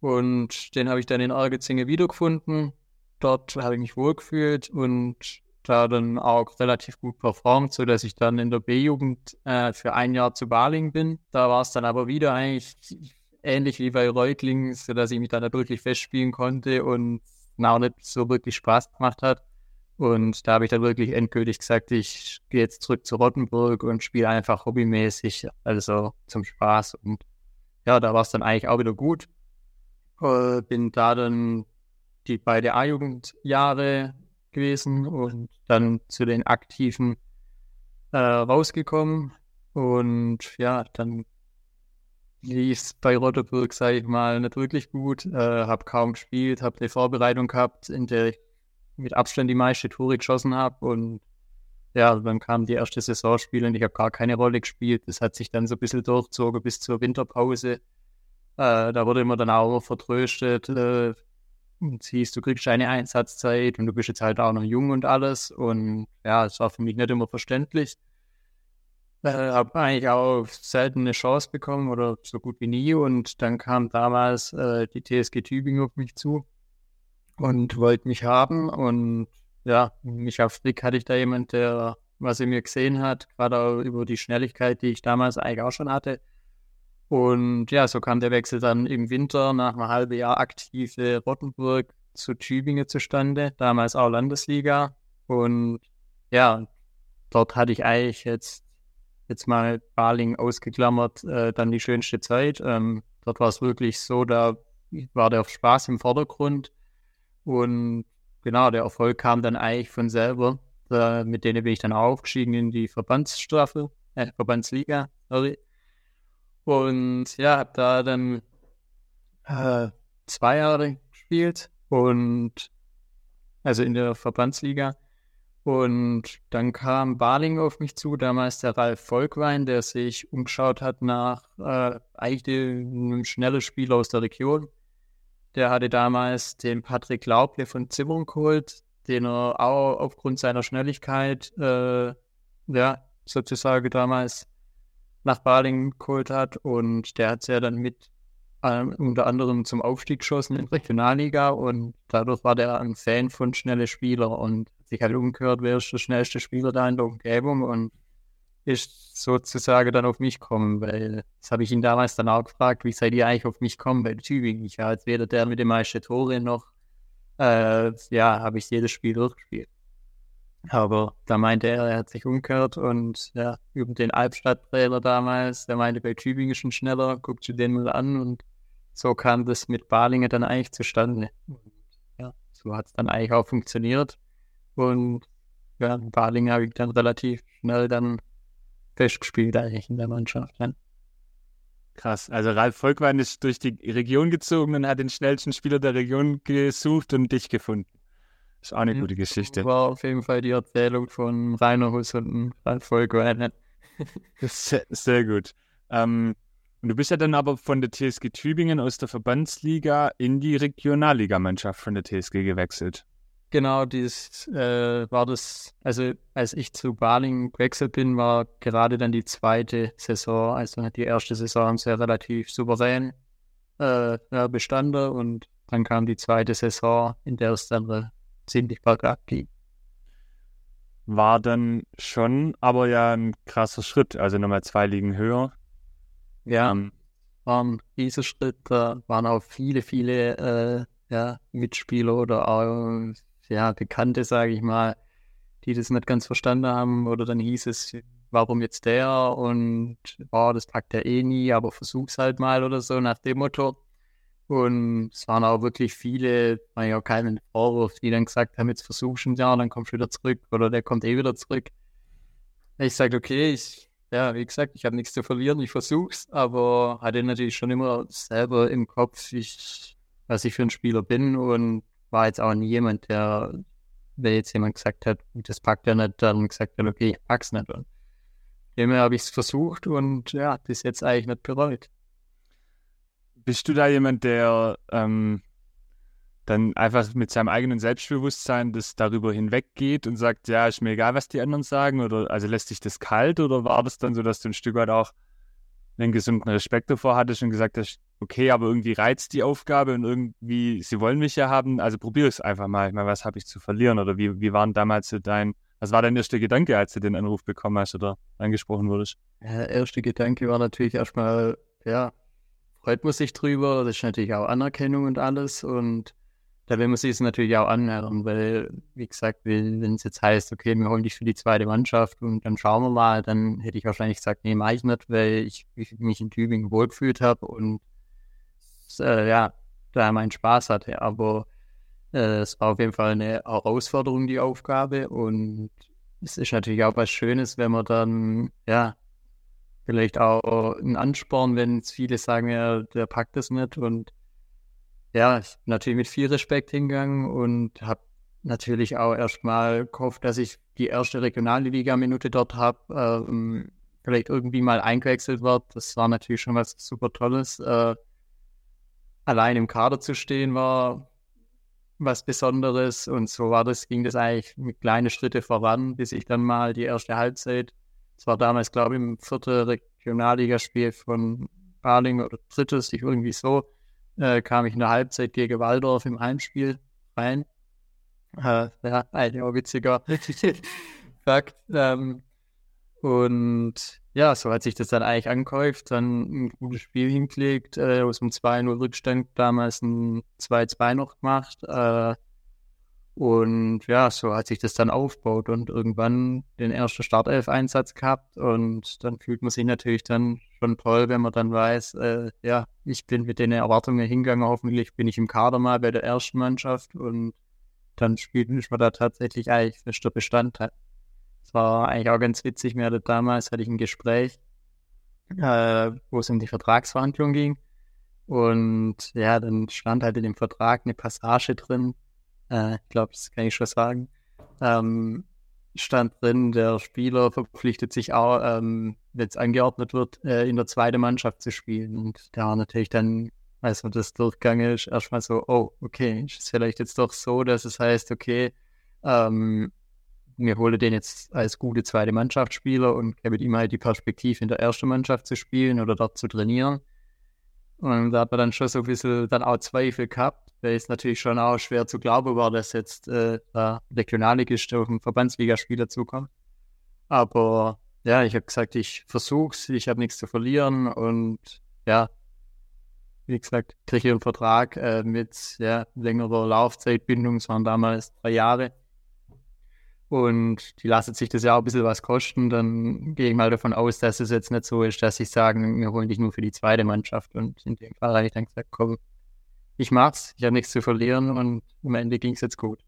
Und den habe ich dann in Argezinge wiedergefunden dort habe ich mich wohlgefühlt und da dann auch relativ gut performt, sodass ich dann in der B-Jugend äh, für ein Jahr zu Baling bin. Da war es dann aber wieder eigentlich ähnlich wie bei Reutling, sodass ich mich dann wirklich festspielen konnte und auch nicht so wirklich Spaß gemacht hat. Und da habe ich dann wirklich endgültig gesagt, ich gehe jetzt zurück zu Rottenburg und spiele einfach hobbymäßig, also zum Spaß. Und ja, da war es dann eigentlich auch wieder gut. Äh, bin da dann die beide A-Jugendjahre gewesen und dann zu den Aktiven äh, rausgekommen. Und ja, dann lief es bei Rotterburg, sage ich mal, nicht wirklich gut. Äh, habe kaum gespielt, habe eine Vorbereitung gehabt, in der ich mit Abstand die meiste Tore geschossen habe. Und ja, dann kam die erste Saisonspiele und ich habe gar keine Rolle gespielt. Das hat sich dann so ein bisschen durchgezogen bis zur Winterpause. Äh, da wurde immer dann auch vertröstet. Äh, und siehst, du kriegst eine Einsatzzeit und du bist jetzt halt auch noch jung und alles. Und ja, es war für mich nicht immer verständlich. Äh, habe eigentlich auch selten eine Chance bekommen oder so gut wie nie. Und dann kam damals äh, die TSG Tübingen auf mich zu und wollte mich haben. Und ja, mich auf Frick hatte ich da jemand, der was er mir gesehen hat, gerade auch über die Schnelligkeit, die ich damals eigentlich auch schon hatte. Und ja, so kam der Wechsel dann im Winter nach einem halben Jahr aktive Rottenburg zu Tübingen zustande, damals auch Landesliga. Und ja, dort hatte ich eigentlich jetzt jetzt mal Baling ausgeklammert, äh, dann die schönste Zeit. Ähm, dort war es wirklich so, da war der Spaß im Vordergrund und genau, der Erfolg kam dann eigentlich von selber. Da, mit denen bin ich dann aufgestiegen in die Verbandsstaffel, äh, Verbandsliga, sorry. Und ja, habe da dann äh, zwei Jahre gespielt und also in der Verbandsliga und dann kam Barling auf mich zu, damals der Ralf Volkwein, der sich umgeschaut hat nach äh, eigentlich einem schnellen Spieler aus der Region. Der hatte damals den Patrick Lauble von Zimmern geholt, den er auch aufgrund seiner Schnelligkeit, äh, ja, sozusagen damals nach Baling geholt hat. Und der hat es ja dann mit ähm, unter anderem zum Aufstieg geschossen in Regionalliga und dadurch war der ein Fan von schnellen Spielern und sich halt umgehört, wer ist der schnellste Spieler da in der Umgebung und ist sozusagen dann auf mich gekommen, weil das habe ich ihn damals dann auch gefragt, wie seid ihr eigentlich auf mich gekommen bei Tübingen? Ich war jetzt weder der mit den meisten Tore noch, äh, ja, habe ich jedes Spiel durchgespielt. Aber da meinte er, er hat sich umgehört und ja, über den Albstadttrailer damals, der meinte, bei Tübingen schon schneller, guckt du den mal an und so kam das mit Balingen dann eigentlich zustande. Ja, so hat es dann eigentlich auch funktioniert. Und ja, in Balingen habe ich dann relativ schnell dann festgespielt eigentlich in der Mannschaft. Ja. Krass. Also Ralf Volkwein ist durch die Region gezogen und hat den schnellsten Spieler der Region gesucht und dich gefunden. Ist auch eine ja, gute Geschichte. War auf jeden Fall die Erzählung von Rainer Huss und Ralf Volkwein. sehr, sehr gut. Ähm, und du bist ja dann aber von der TSG Tübingen aus der Verbandsliga in die Regionalligamannschaft von der TSG gewechselt. Genau, dies äh, war das, also als ich zu Baling gewechselt bin, war gerade dann die zweite Saison, also die erste Saison haben sie relativ souverän äh, bestanden und dann kam die zweite Saison, in der es dann ziemlich bergab ging. War dann schon, aber ja ein krasser Schritt, also nochmal zwei Ligen höher. Ja, ähm, war ein Riesenschritt, da waren auch viele, viele äh, ja, Mitspieler oder auch ja, Bekannte, sage ich mal, die das nicht ganz verstanden haben. Oder dann hieß es, warum jetzt der? Und oh, das packt er eh nie, aber versuch's halt mal oder so nach dem Motto. Und es waren auch wirklich viele, war ja keinen Vorwurf, die dann gesagt haben, jetzt versuchst du Jahr, dann kommst du wieder zurück oder der kommt eh wieder zurück. Ich sage, okay, ich, ja, wie gesagt, ich habe nichts zu verlieren, ich versuch's, aber hatte natürlich schon immer selber im Kopf, ich, was ich für ein Spieler bin und war jetzt auch nie jemand, der, wenn jetzt jemand gesagt hat, das packt er nicht, dann gesagt hat, okay, ich pack's nicht. Und immer habe ich es versucht und ja, bis jetzt eigentlich nicht bereut. Bist du da jemand, der ähm, dann einfach mit seinem eigenen Selbstbewusstsein das darüber hinweggeht und sagt, ja, ist mir egal, was die anderen sagen, oder also lässt dich das kalt oder war das dann so, dass du ein Stück weit auch einen gesunden Respekt davor hattest und gesagt hast, okay, aber irgendwie reizt die Aufgabe und irgendwie, sie wollen mich ja haben, also probier es einfach mal. Ich meine, was habe ich zu verlieren? Oder wie, wie waren damals so dein, was war dein erster Gedanke, als du den Anruf bekommen hast oder angesprochen wurdest? Der erste Gedanke war natürlich erstmal, ja, freut man sich drüber, das ist natürlich auch Anerkennung und alles und da will man sich es natürlich auch anhören, weil, wie gesagt, wenn es jetzt heißt, okay, wir holen dich für die zweite Mannschaft und dann schauen wir mal, dann hätte ich wahrscheinlich gesagt, nee, mach ich nicht, weil ich, ich mich in Tübingen wohlgefühlt habe und äh, ja, da meinen Spaß hatte. Aber äh, es war auf jeden Fall eine Herausforderung, die Aufgabe. Und es ist natürlich auch was Schönes, wenn man dann, ja, vielleicht auch einen Ansporn, wenn viele sagen, ja, der packt das nicht. Und ja, ich bin natürlich mit viel Respekt hingegangen und habe natürlich auch erstmal gehofft, dass ich die erste Regionalliga-Minute dort habe, ähm, vielleicht irgendwie mal eingewechselt wird. Das war natürlich schon was super Tolles. Äh, allein im Kader zu stehen war was Besonderes und so war das, ging das eigentlich mit kleinen Schritte voran, bis ich dann mal die erste Halbzeit, es war damals, glaube ich, im vierten Regionalligaspiel von Baling oder drittes, ich irgendwie so, äh, kam ich in der Halbzeit gegen Waldorf im Heimspiel rein. Äh, ja, ein witziger Fakt. Ähm, und ja, so hat sich das dann eigentlich angehäuft, dann ein gutes Spiel hingelegt, äh, aus dem 2-0 Rückstand damals ein 2-2 noch gemacht. Äh, und ja, so hat sich das dann aufgebaut und irgendwann den ersten Startelf-Einsatz gehabt. Und dann fühlt man sich natürlich dann schon toll, wenn man dann weiß, äh, ja, ich bin mit den Erwartungen hingegangen, hoffentlich bin ich im Kader mal bei der ersten Mannschaft und dann spielt man da tatsächlich eigentlich fester Bestandteil. Es war eigentlich auch ganz witzig. Mir hatte damals hatte ich ein Gespräch, äh, wo es um die Vertragsverhandlung ging. Und ja, dann stand halt in dem Vertrag eine Passage drin. Äh, ich glaube, das kann ich schon sagen. Ähm, stand drin, der Spieler verpflichtet sich auch, ähm, wenn es angeordnet wird, äh, in der zweiten Mannschaft zu spielen. Und da natürlich dann, als man das durchgegangen ist, erstmal so, oh, okay, ist es vielleicht jetzt doch so, dass es heißt, okay, ähm, wir holen den jetzt als gute zweite Mannschaftsspieler und geben ihm halt die Perspektive, in der ersten Mannschaft zu spielen oder dort zu trainieren. Und da hat man dann schon so ein bisschen dann auch Zweifel gehabt, weil es natürlich schon auch schwer zu glauben war, dass jetzt äh, der Regionalligist auf einen Verbandsligaspieler zukommt. Aber ja, ich habe gesagt, ich versuch's, ich habe nichts zu verlieren und ja, wie gesagt, kriege ich einen Vertrag äh, mit ja, längerer Laufzeitbindung, es waren damals drei Jahre und die lassen sich das ja auch ein bisschen was kosten, dann gehe ich mal davon aus, dass es jetzt nicht so ist, dass ich sagen, wir holen dich nur für die zweite Mannschaft. Und in dem Fall habe ich dann gesagt, komm, ich mach's, ich habe nichts zu verlieren und am Ende ging es jetzt gut.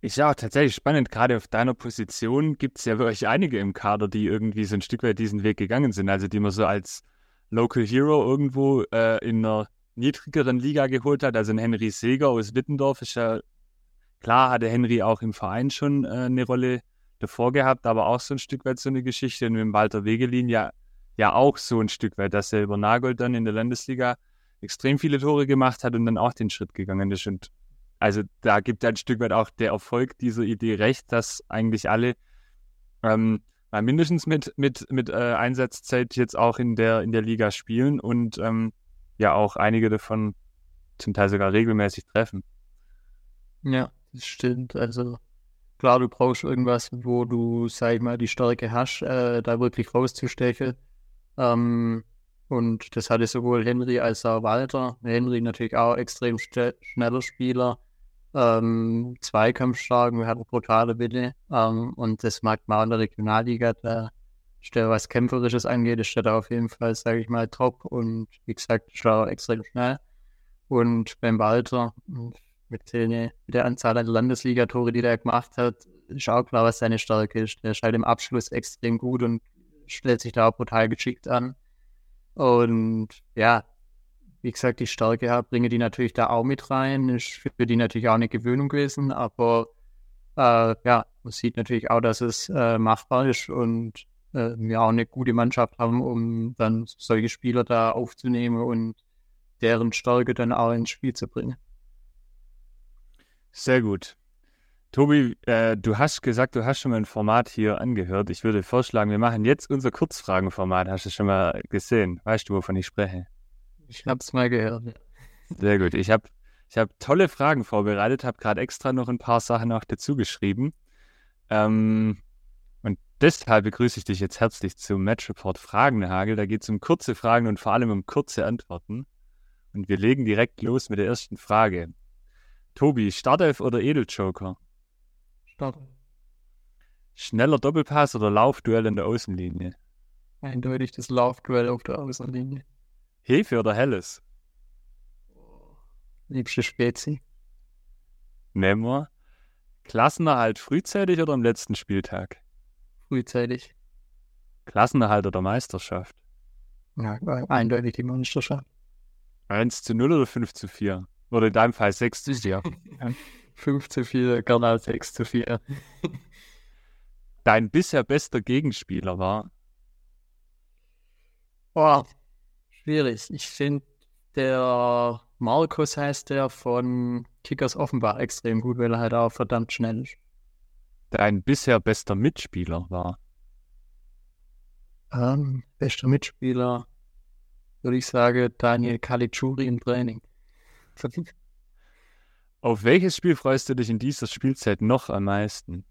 Ist ja auch tatsächlich spannend, gerade auf deiner Position gibt es ja wirklich einige im Kader, die irgendwie so ein Stück weit diesen Weg gegangen sind, also die man so als Local Hero irgendwo äh, in einer niedrigeren Liga geholt hat. Also ein Henry Seger aus Wittendorf ist ja Klar hatte Henry auch im Verein schon äh, eine Rolle davor gehabt, aber auch so ein Stück weit so eine Geschichte. Und mit Walter Wegelin ja, ja auch so ein Stück weit, dass er über Nagold dann in der Landesliga extrem viele Tore gemacht hat und dann auch den Schritt gegangen ist. Und also da gibt ein Stück weit auch der Erfolg dieser Idee recht, dass eigentlich alle ähm, mal mindestens mit, mit, mit äh, Einsatzzeit jetzt auch in der, in der Liga spielen und ähm, ja auch einige davon zum Teil sogar regelmäßig treffen. Ja, das stimmt. Also klar, du brauchst irgendwas, wo du, sag ich mal, die Stärke hast, äh, da wirklich rauszustechen. Ähm, und das hatte sowohl Henry als auch Walter. Henry natürlich auch extrem schneller Spieler, ähm, zweikampfstark, wir hatten brutale Wille. Ähm, und das mag man auch in der Regionalliga, da der, was Kämpferisches angeht, ist der auf jeden Fall, sage ich mal, top. Und wie gesagt, ist auch extrem schnell. Und beim Walter, mit, den, mit der Anzahl an Landesligatore, die der gemacht hat, ist auch klar, was seine Stärke ist. Der scheint im Abschluss extrem gut und stellt sich da auch brutal geschickt an. Und ja, wie gesagt, die Stärke bringe die natürlich da auch mit rein. Ist für die natürlich auch eine Gewöhnung gewesen, aber äh, ja, man sieht natürlich auch, dass es äh, machbar ist und äh, wir auch eine gute Mannschaft haben, um dann solche Spieler da aufzunehmen und deren Stärke dann auch ins Spiel zu bringen. Sehr gut. Tobi, äh, du hast gesagt, du hast schon mal ein Format hier angehört. Ich würde vorschlagen, wir machen jetzt unser Kurzfragenformat. Hast du schon mal gesehen? Weißt du, wovon ich spreche? Ich habe es mal gehört. Sehr gut. Ich habe ich hab tolle Fragen vorbereitet, habe gerade extra noch ein paar Sachen auch dazu geschrieben. Ähm, und deshalb begrüße ich dich jetzt herzlich zum Match Report Fragenhagel. Da geht es um kurze Fragen und vor allem um kurze Antworten. Und wir legen direkt los mit der ersten Frage. Tobi, Startelf oder Edeljoker? Startelf. Schneller Doppelpass oder Laufduell in der Außenlinie? Eindeutig das Laufduell auf der Außenlinie. Hefe oder Helles? Liebste Spezi. Nehmen wir. Klassenerhalt frühzeitig oder am letzten Spieltag? Frühzeitig. Klassenerhalt oder Meisterschaft? Ja, eindeutig die Meisterschaft. 1 zu 0 oder 5 zu 4? Oder in deinem Fall 6 zu 4? 5 zu 4, gerne 6 zu 4. Dein bisher bester Gegenspieler war? Boah, schwierig. Ich finde, der Markus heißt der von Kickers Offenbach extrem gut, weil er halt auch verdammt schnell ist. Dein bisher bester Mitspieler war? Ähm, bester Mitspieler, würde ich sagen, Daniel Caligiuri im Training. Auf welches Spiel freust du dich in dieser Spielzeit noch am meisten?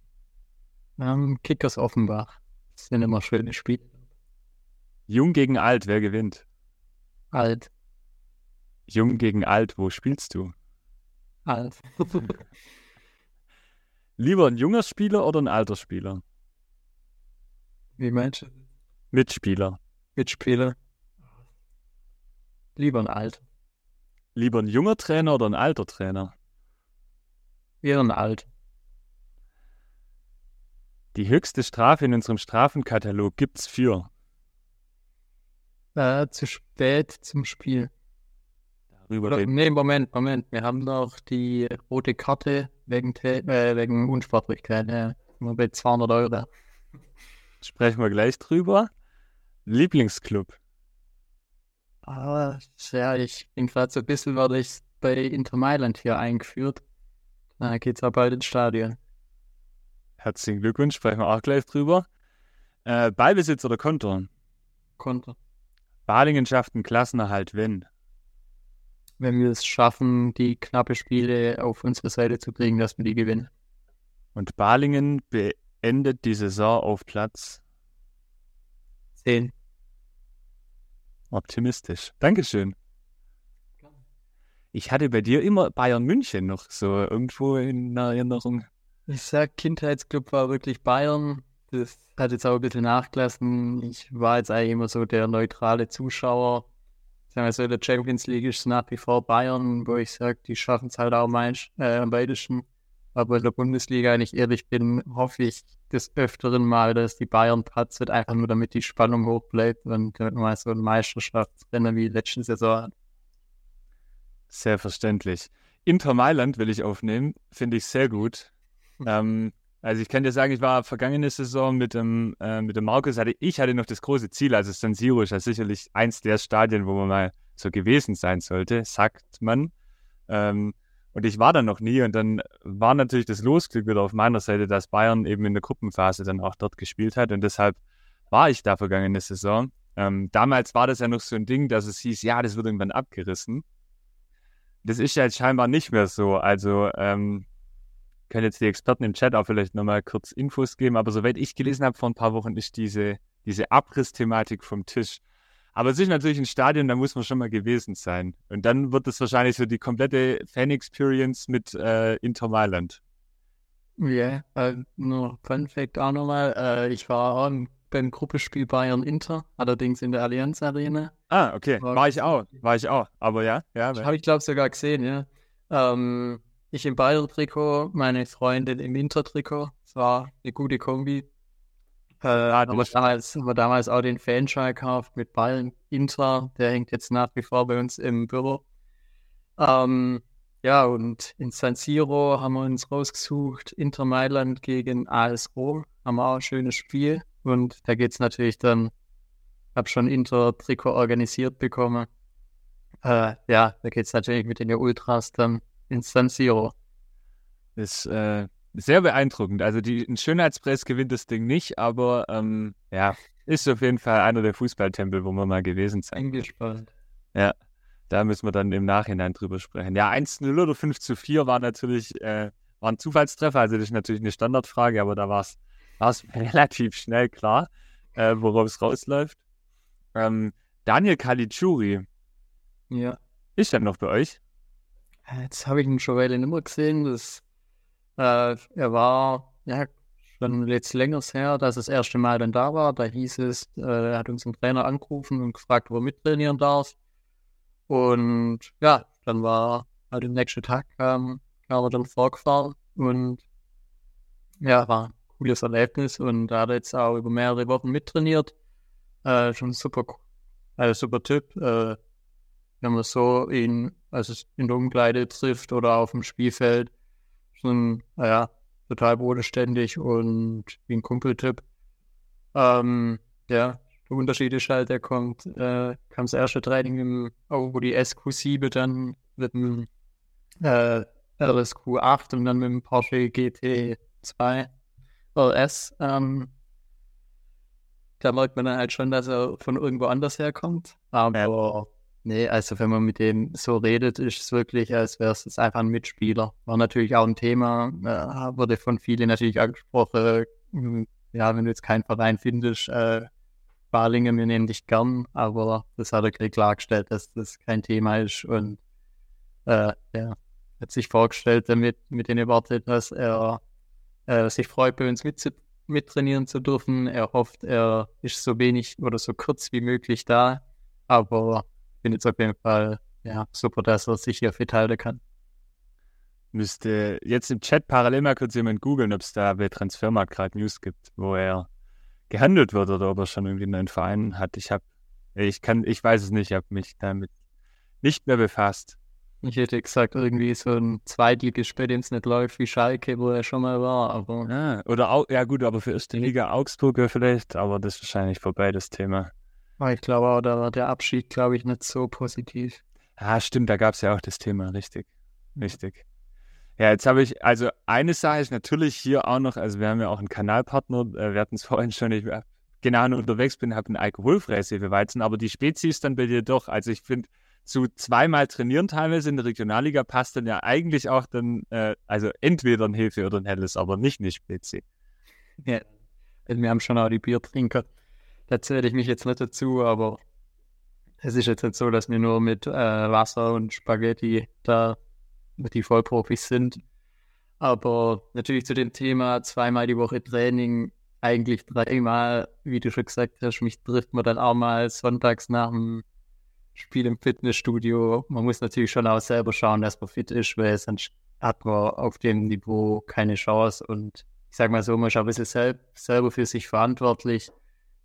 Ähm, Kickers Offenbach. Das sind immer schöne Spiele. Jung gegen alt, wer gewinnt? Alt. Jung gegen alt, wo spielst du? Alt. Lieber ein junger Spieler oder ein alter Spieler? Wie meinst du? Mitspieler. Mitspieler. Lieber ein alt. Lieber ein junger Trainer oder ein alter Trainer? Eher ein alt. Die höchste Strafe in unserem Strafenkatalog gibt's für. Äh, zu spät zum Spiel. Darüber Oder, nee, Moment, Moment. Wir haben noch die rote Karte wegen, äh, wegen Unsportlichkeit. Ja. Nur bei 200 Euro. Sprechen wir gleich drüber. Lieblingsclub. Aber ja, ich bin gerade so ein bisschen, werde ich bei Inter Mailand hier eingeführt. Da geht's auch bald ins Stadion. Herzlichen Glückwunsch, sprechen wir auch gleich drüber. Äh, Ballbesitz oder Konter? Konter. Balingen schafft einen Klassenerhalt, wenn. Wenn wir es schaffen, die knappe Spiele auf unsere Seite zu kriegen, dass wir die gewinnen. Und Balingen beendet die Saison auf Platz 10. optimistisch. Dankeschön. Ich hatte bei dir immer Bayern München noch so irgendwo in Erinnerung. Ich sag, Kindheitsclub war wirklich Bayern. Das hat jetzt auch ein bisschen nachgelassen. Ich war jetzt eigentlich immer so der neutrale Zuschauer. Sagen wir so, in der Champions League ist nach wie vor Bayern, wo ich sage, die schaffen es halt auch meist, äh, am weitesten. Aber in der Bundesliga, wenn ich ehrlich bin, hoffe ich des Öfteren mal, dass die Bayern Platz wird, einfach nur damit die Spannung hoch bleibt und damit man mal so ein Meisterschaftsrennen wie letzte Saison hat. Selbstverständlich. Inter Mailand will ich aufnehmen, finde ich sehr gut. Ähm, also ich kann dir sagen, ich war vergangene Saison mit dem, äh, mit dem Markus, hatte, ich hatte noch das große Ziel, also San Siro ist ja sicherlich eins der Stadien, wo man mal so gewesen sein sollte, sagt man. Ähm, und ich war da noch nie und dann war natürlich das Losglück wieder auf meiner Seite, dass Bayern eben in der Gruppenphase dann auch dort gespielt hat und deshalb war ich da vergangene Saison. Ähm, damals war das ja noch so ein Ding, dass es hieß, ja, das wird irgendwann abgerissen. Das ist ja jetzt scheinbar nicht mehr so. Also ähm, können jetzt die Experten im Chat auch vielleicht nochmal kurz Infos geben, aber soweit ich gelesen habe vor ein paar Wochen, ist diese, diese Abrissthematik vom Tisch. Aber es ist natürlich ein Stadion, da muss man schon mal gewesen sein. Und dann wird es wahrscheinlich so die komplette Fan-Experience mit äh, Inter Mailand. Ja, äh, nur Fun Fact auch nochmal. Äh, ich war auch im- beim Gruppenspiel Bayern Inter, allerdings in der Allianz Arena. Ah, okay. War- War ich auch. War ich auch. Aber ja, ja. Habe ich, glaube sogar gesehen, ja. Ähm, ich im Bayern-Trikot, meine Freundin im Inter-Trikot. Es war eine gute Kombi. Äh, das aber ist- damals haben wir damals auch den Fanschal gekauft mit Bayern Inter. Der hängt jetzt nach wie vor bei uns im Büro. Ähm, ja, und in San Siro haben wir uns rausgesucht. Inter Mailand gegen AS Rom. Haben wir auch ein schönes Spiel. Und da geht es natürlich dann, habe schon Inter-Trikot organisiert bekommen. Äh, ja, da geht es natürlich mit den Ultras dann ins San Siro. Ist äh, sehr beeindruckend. Also die, ein Schönheitspreis gewinnt das Ding nicht, aber ähm, ja, ist auf jeden Fall einer der Fußballtempel, wo man mal gewesen sein. Bin gespannt. Da müssen wir dann im Nachhinein drüber sprechen. Ja, 1-0 oder 5 zu 4 war natürlich, äh, war ein Zufallstreffer, also das ist natürlich eine Standardfrage, aber da war es relativ schnell klar, äh, worauf es rausläuft. Ähm, Daniel Caligiuri. Ja. Ist er noch bei euch? Jetzt habe ich ihn schon Weile nicht mehr gesehen. Das, äh, er war ja schon jetzt länger her, dass das erste Mal dann da war. Da hieß es, äh, er hat unseren Trainer angerufen und gefragt, ob er mittrainieren darf. Und ja, dann war halt am nächsten Tag kam, kam er dann vorgefahren und ja, war ein cooles Erlebnis und da hat er jetzt auch über mehrere Wochen mittrainiert. Äh, schon super, also super Typ. Äh, wenn man so ihn, also in der Umkleide trifft oder auf dem Spielfeld, schon, naja, total bodenständig und wie ein Kumpeltyp. Ähm, ja, der Unterschied ist halt, der kommt, äh, kam das erste Training im Audi die SQ7 dann mit dem äh, RSQ8 und dann mit dem Porsche GT2 RS. Ähm, da merkt man dann halt schon, dass er von irgendwo anders herkommt. Aber. Nee, also wenn man mit dem so redet, ist es wirklich, als wäre es einfach ein Mitspieler. War natürlich auch ein Thema, äh, wurde von vielen natürlich angesprochen. Ja, wenn du jetzt keinen Verein findest, äh, Balingen, wir nehmen dich gern, aber das hat er klargestellt, dass das kein Thema ist und äh, ja, hat sich vorgestellt damit mit den Worten, dass er äh, sich freut, bei uns mit, mittrainieren zu dürfen. Er hofft, er ist so wenig oder so kurz wie möglich da, aber finde es auf jeden Fall ja, super, dass er sich hier fit halten kann. Müsste jetzt im Chat parallel mal kurz jemand googeln, ob es da bei Transfermarkt gerade News gibt, wo er gehandelt wird oder ob er schon irgendwie einen neuen Verein hat. Ich habe, ich kann, ich weiß es nicht, ich habe mich damit nicht mehr befasst. Ich hätte gesagt, irgendwie so ein Zweitliges, bei dem es nicht läuft wie Schalke, wo er schon mal war, aber. Ja, oder auch, ja gut, aber für erste Liga Augsburg vielleicht, aber das ist wahrscheinlich vorbei, das Thema. Ich glaube auch, da war der Abschied, glaube ich, nicht so positiv. Ah, stimmt, da gab es ja auch das Thema, richtig. Richtig. Ja, jetzt habe ich, also eine Sache ist natürlich hier auch noch, also wir haben ja auch einen Kanalpartner, äh, wir hatten es vorhin schon, ich genau unterwegs bin, habe einen alkoholfreies Hefeweizen, aber die Spezies dann bei dir doch, also ich finde, zu zweimal trainieren teilweise in der Regionalliga passt dann ja eigentlich auch dann, äh, also entweder ein Hefe oder ein helles, aber nicht eine Spezi. Ja, also wir haben schon auch die Biertrinker. Da zähle ich mich jetzt nicht dazu, aber es ist jetzt nicht so, dass wir nur mit äh, Wasser und Spaghetti da die Vollprofis sind. Aber natürlich zu dem Thema zweimal die Woche Training, eigentlich dreimal, wie du schon gesagt hast, mich trifft man dann auch mal sonntags nach dem Spiel im Fitnessstudio. Man muss natürlich schon auch selber schauen, dass man fit ist, weil sonst hat man auf dem Niveau keine Chance. Und ich sage mal so, man ist auch ein bisschen sel selber für sich verantwortlich,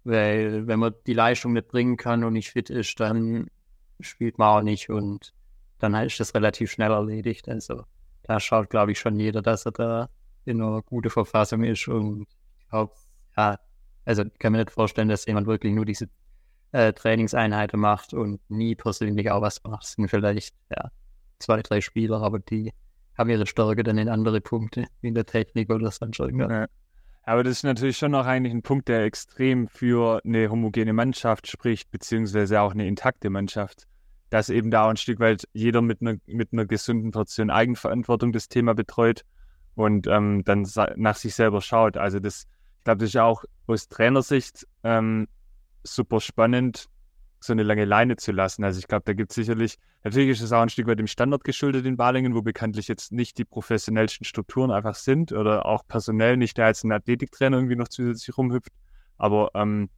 weil wenn man die Leistung nicht bringen kann und nicht fit ist, dann spielt man auch nicht. Und dann ist das relativ schnell erledigt. Also da schaut, glaube ich, schon jeder, dass er da in einer guten Verfassung ist. Und ich glaube, ja, also ich kann mir nicht vorstellen, dass jemand wirklich nur diese äh, Trainingseinheiten macht und nie persönlich auch was macht. Es sind vielleicht ja, zwei, drei Spieler, aber die haben ihre Stärke dann in andere Punkte, in der Technik oder sonst irgendwas. Ja. Aber das ist natürlich schon noch eigentlich ein Punkt, der extrem für eine homogene Mannschaft spricht, beziehungsweise auch eine intakte Mannschaft dass eben da ein Stück weit jeder mit einer, mit einer gesunden Portion Eigenverantwortung das Thema betreut und ähm, dann nach sich selber schaut. Also das, ich glaube, das ist auch aus Trainersicht ähm, super spannend, so eine lange Leine zu lassen. Also ich glaube, da gibt es sicherlich, natürlich ist es auch ein Stück weit dem Standard geschuldet in Balingen, wo bekanntlich jetzt nicht die professionellsten Strukturen einfach sind oder auch personell nicht der als ein Athletiktrainer irgendwie noch zusätzlich rumhüpft. Aber ähm,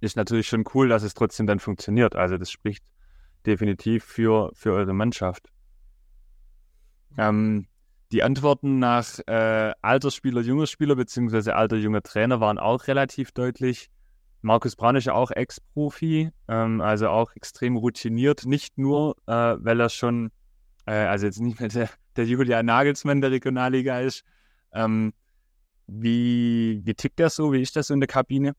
ist natürlich schon cool, dass es trotzdem dann funktioniert. Also das spricht definitiv für, für eure Mannschaft. Ähm, die Antworten nach äh, alter Spieler, junger Spieler beziehungsweise alter junger Trainer waren auch relativ deutlich. Markus ja auch Ex-Profi, ähm, also auch extrem routiniert, nicht nur, äh, weil er schon, äh, also jetzt nicht mehr der, der Julian Nagelsmann der Regionalliga ist. Ähm, wie, wie tickt der so? Wie ist das so in der Kabine?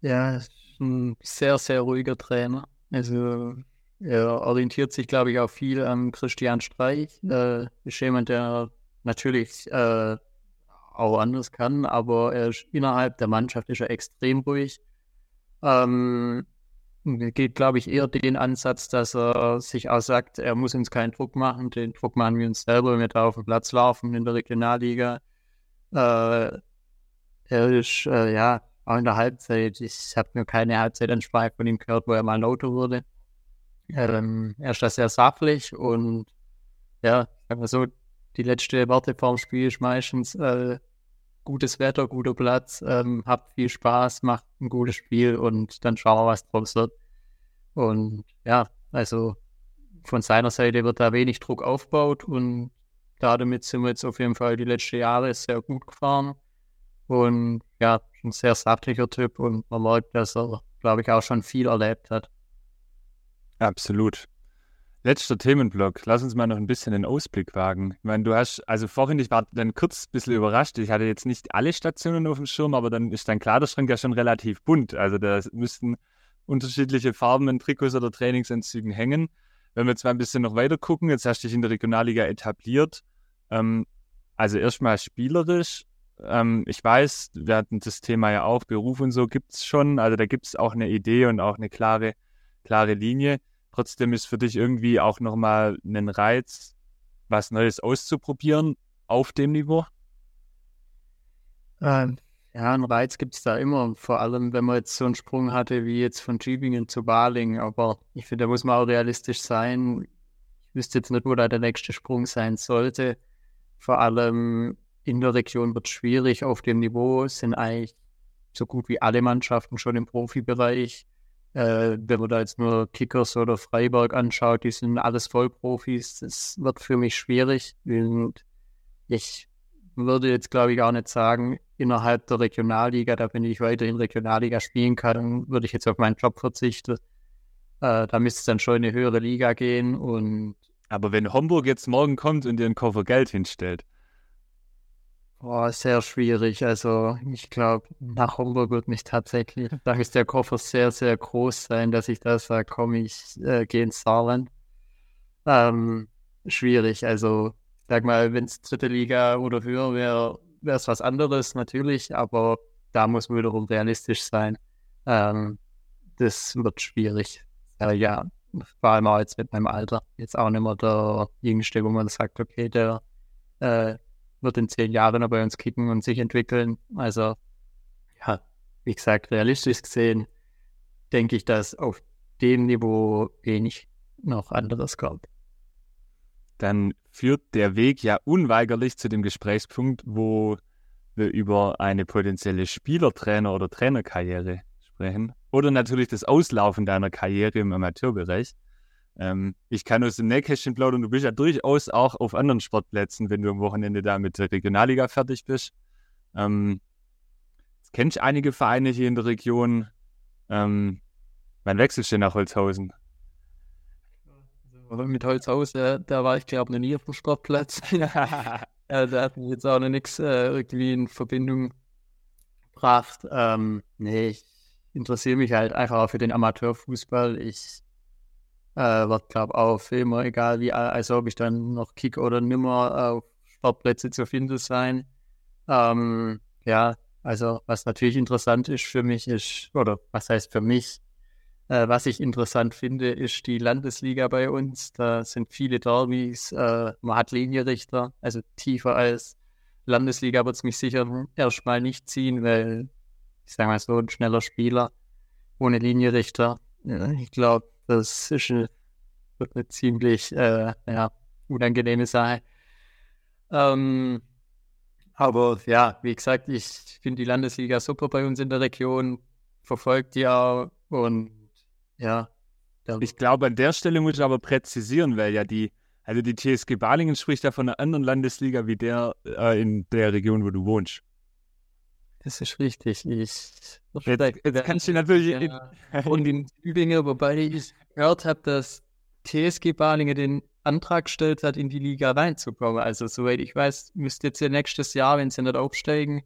Ja, ein sehr, sehr ruhiger Trainer. Also er orientiert sich, glaube ich, auch viel an Christian Streich. Äh, ist jemand, der natürlich äh, auch anders kann, aber er ist innerhalb der Mannschaft ist er extrem ruhig. Ähm, geht, glaube ich, eher den Ansatz, dass er sich auch sagt, er muss uns keinen Druck machen. Den Druck machen wir uns selber, wenn wir da auf dem Platz laufen in der Regionalliga. Äh, er ist, äh, ja, auch in der Halbzeit. Ich habe mir keine Halbzeitansprache von ihm gehört, wo er mal lauter wurde. Ähm, er ist da sehr sachlich und ja, sagen wir so, die letzte Worte vorm Spiel ist meistens äh, gutes Wetter, guter Platz, ähm, habt viel Spaß, macht ein gutes Spiel und dann schauen wir, was draus wird. Und ja, also von seiner Seite wird da wenig Druck aufgebaut und damit sind wir jetzt auf jeden Fall die letzten Jahre sehr gut gefahren. Und ja, ein sehr sachlicher Typ und man merkt, dass er, glaube ich, auch schon viel erlebt hat. Absolut. Letzter Themenblock. Lass uns mal noch ein bisschen den Ausblick wagen. Ich meine, du hast, also vorhin, ich war dann kurz ein bisschen überrascht. Ich hatte jetzt nicht alle Stationen auf dem Schirm, aber dann ist dein Kleiderschrank ja schon relativ bunt. Also da müssten unterschiedliche Farben in Trikots oder Trainingsanzügen hängen. Wenn wir jetzt mal ein bisschen noch weiter gucken, jetzt hast du dich in der Regionalliga etabliert. Ähm, also erstmal spielerisch. Ähm, ich weiß, wir hatten das Thema ja auch, Beruf und so gibt es schon. Also da gibt es auch eine Idee und auch eine klare, klare Linie. Trotzdem ist für dich irgendwie auch nochmal ein Reiz, was Neues auszuprobieren auf dem Niveau? Ähm, ja, einen Reiz gibt es da immer. Vor allem, wenn man jetzt so einen Sprung hatte wie jetzt von Tübingen zu Baling. Aber ich finde, da muss man auch realistisch sein. Ich wüsste jetzt nicht, wo da der nächste Sprung sein sollte. Vor allem in der Region wird es schwierig. Auf dem Niveau sind eigentlich so gut wie alle Mannschaften schon im Profibereich. Äh, wenn man da jetzt nur Kickers oder Freiburg anschaut, die sind alles Vollprofis. Das wird für mich schwierig. Und ich würde jetzt, glaube ich, auch nicht sagen, innerhalb der Regionalliga, da wenn ich weiterhin Regionalliga spielen kann, würde ich jetzt auf meinen Job verzichten. Äh, da müsste es dann schon in eine höhere Liga gehen. Und Aber wenn Homburg jetzt morgen kommt und dir einen Koffer Geld hinstellt, Boah, sehr schwierig. Also ich glaube, nach Homburg wird mich tatsächlich, da ist der Koffer sehr, sehr groß sein, dass ich da sage, komm, ich äh, gehe ins Saarland. Ähm, schwierig. Also sag mal, wenn es dritte Liga oder höher wäre, wäre es was anderes natürlich, aber da muss man wiederum realistisch sein. Ähm, das wird schwierig. Äh, ja, vor allem auch jetzt mit meinem Alter. Jetzt auch nicht mehr der Jüngste, wo man sagt, okay, der äh, wird in zehn Jahren noch bei uns kicken und sich entwickeln. Also, ja, wie gesagt, realistisch gesehen denke ich, dass auf dem Niveau wenig noch anderes kommt. Dann führt der Weg ja unweigerlich zu dem Gesprächspunkt, wo wir über eine potenzielle Spielertrainer- oder Trainerkarriere sprechen. Oder natürlich das Auslaufen deiner Karriere im Amateurbereich. Ähm, ich kann aus dem Nähkästchen plaudern, du bist ja durchaus auch auf anderen Sportplätzen, wenn du am Wochenende da mit der Regionalliga fertig bist. Ähm, kennst einige Vereine hier in der Region. Ähm, wann wechselst du nach Holzhausen? Also, mit Holzhausen, äh, da war ich glaube noch nie auf dem Sportplatz. äh, da hat mich jetzt auch noch nichts äh, irgendwie in Verbindung gebracht. Ähm, nee, ich interessiere mich halt einfach auch für den Amateurfußball. Ich äh, wird, glaube auch für immer, egal wie, also ob ich dann noch kick oder nimmer auf Sportplätze zu finden sein. Ähm, ja, also was natürlich interessant ist für mich ist, oder was heißt für mich, äh, was ich interessant finde, ist die Landesliga bei uns. Da sind viele Derbys, äh, man hat Linienrichter, also tiefer als Landesliga wird es mich sicher erstmal nicht ziehen, weil ich sage mal so, ein schneller Spieler ohne Linienrichter. Ich glaube, das ist eine, eine ziemlich äh, ja, unangenehme Sache. Ähm, aber ja, wie gesagt, ich finde die Landesliga super bei uns in der Region, verfolgt die auch und ja. Ich glaube, an der Stelle muss ich aber präzisieren, weil ja die, also die TSG Balingen spricht ja von einer anderen Landesliga wie der äh, in der Region, wo du wohnst. Das ist richtig. Ich, jetzt, jetzt kannst du natürlich. Ja, und in Tübingen, wobei ich gehört habe, dass TSG Balingen den Antrag gestellt hat, in die Liga reinzukommen. Also, soweit ich weiß, müsste jetzt ja nächstes Jahr, wenn sie nicht aufsteigen,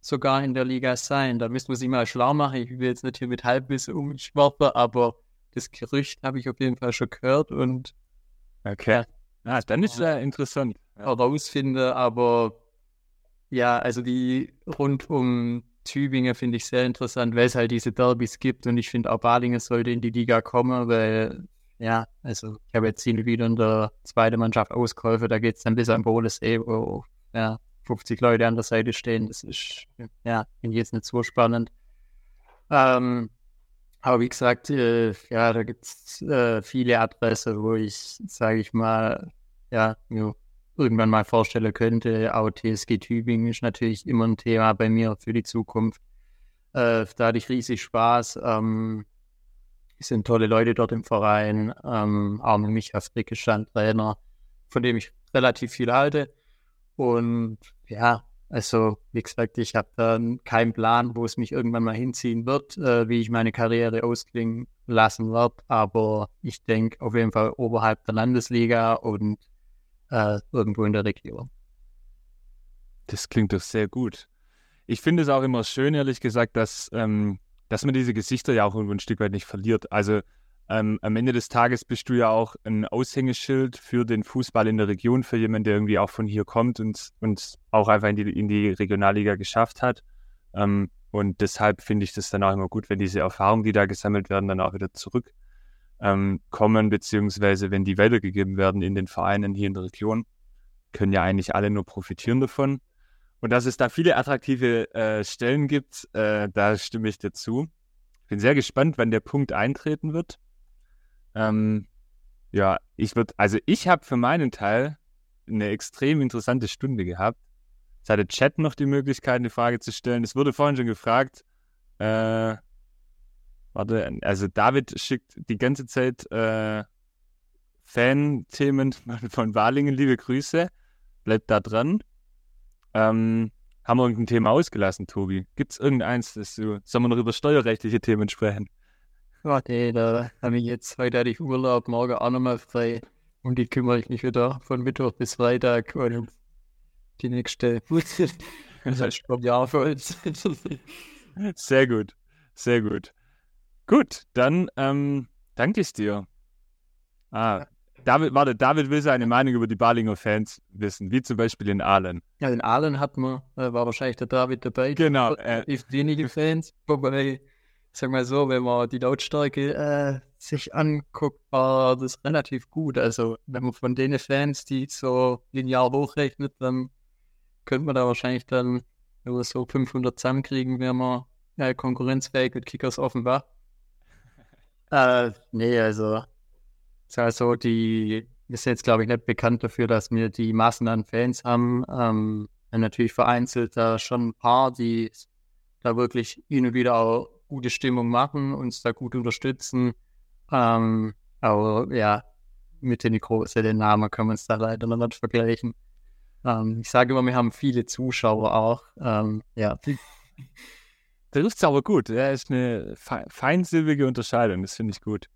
sogar in der Liga sein. Da müsste man sich mal schlau machen. Ich will jetzt nicht hier mit Halbwissen umschwarten, aber das Gerücht habe ich auf jeden Fall schon gehört und. Okay. Ja, ah, dann ist ja interessant. Herausfinde, aber ja, also die rund um Tübingen finde ich sehr interessant, weil es halt diese Derbys gibt und ich finde auch Balingen sollte in die Liga kommen, weil ja, also ich habe jetzt hin wieder in der zweiten Mannschaft ausgeholfen, da geht es dann bis am Bodensee, wo ja, 50 Leute an der Seite stehen. Das ist, ja, finde ich jetzt nicht so spannend. Ähm, aber wie gesagt, äh, ja, da gibt es äh, viele Adressen, wo ich, sage ich mal, ja, mir irgendwann mal vorstellen könnte. Auch TSG Tübingen ist natürlich immer ein Thema bei mir für die Zukunft. Äh, da hatte ich riesig Spaß. Ähm, es sind tolle Leute dort im Verein. Ähm, auch mit Micha Fricke stand Trainer, von dem ich relativ viel halte. Und ja, also wie gesagt, ich habe dann keinen Plan, wo es mich irgendwann mal hinziehen wird, äh, wie ich meine Karriere ausklingen lassen werde. Aber ich denke auf jeden Fall oberhalb der Landesliga und äh, irgendwo in der Region. Das klingt doch sehr gut. Ich finde es auch immer schön, ehrlich gesagt, dass ähm, dass man diese Gesichter ja auch irgendwo ein Stück weit nicht verliert. Also ähm, am Ende des Tages bist du ja auch ein Aushängeschild für den Fußball in der Region, für jemanden, der irgendwie auch von hier kommt und, und auch einfach in die, in die Regionalliga geschafft hat. Ähm, und deshalb finde ich das dann auch immer gut, wenn diese Erfahrungen, die da gesammelt werden, dann auch wieder zurückkommen, ähm, beziehungsweise wenn die weitergegeben werden in den Vereinen hier in der Region, können ja eigentlich alle nur profitieren davon. Und dass es da viele attraktive äh, Stellen gibt, äh, da stimme ich dazu. Bin sehr gespannt, wann der Punkt eintreten wird. Ähm, ja, ich würde, also ich habe für meinen Teil eine extrem interessante Stunde gehabt. Es hatte Chat noch die Möglichkeit, eine Frage zu stellen. Es wurde vorhin schon gefragt. Äh, warte, also David schickt die ganze Zeit äh, Fan-Themen von Walingen. Liebe Grüße. Bleibt da dran. Ähm, haben wir irgendein Thema ausgelassen, Tobi? Gibt es irgendeins, das du, sollen wir noch über steuerrechtliche Themen sprechen? Ja, nee, da habe ich jetzt, heute hatte ich Urlaub, morgen auch nochmal frei. Und die kümmere ich mich wieder von Mittwoch bis Freitag und die nächste das heißt Jahr für uns. sehr gut, sehr gut. Gut, dann ähm, danke ich dir. Ah, David, warte, David will seine Meinung über die Balinger Fans wissen, wie zum Beispiel in Aalen. Ja, in Aalen hat man, äh, war wahrscheinlich der David dabei. Genau. Äh, wenige Fans, wobei, sag mal so, wenn man die Lautstärke äh, sich anguckt, war das relativ gut. Also, wenn man von den Fans, die so linear hochrechnet, dann könnte man da wahrscheinlich dann nur so 500 zusammenkriegen, wenn man ja, konkurrenzfähig mit Kickers offenbar. Äh, nee, also also die wir sind jetzt, glaube ich, nicht bekannt dafür, dass wir die Massen an Fans haben. Ähm, natürlich vereinzelt da schon ein paar, die da wirklich hin und wieder auch gute Stimmung machen, uns da gut unterstützen. Ähm, aber ja, mit den großen Namen können wir uns da leider noch nicht vergleichen. Ähm, ich sage immer, wir haben viele Zuschauer auch. Ähm, ja. Das ist aber gut. Ja, ist eine feinsilbige Unterscheidung. Das finde ich gut.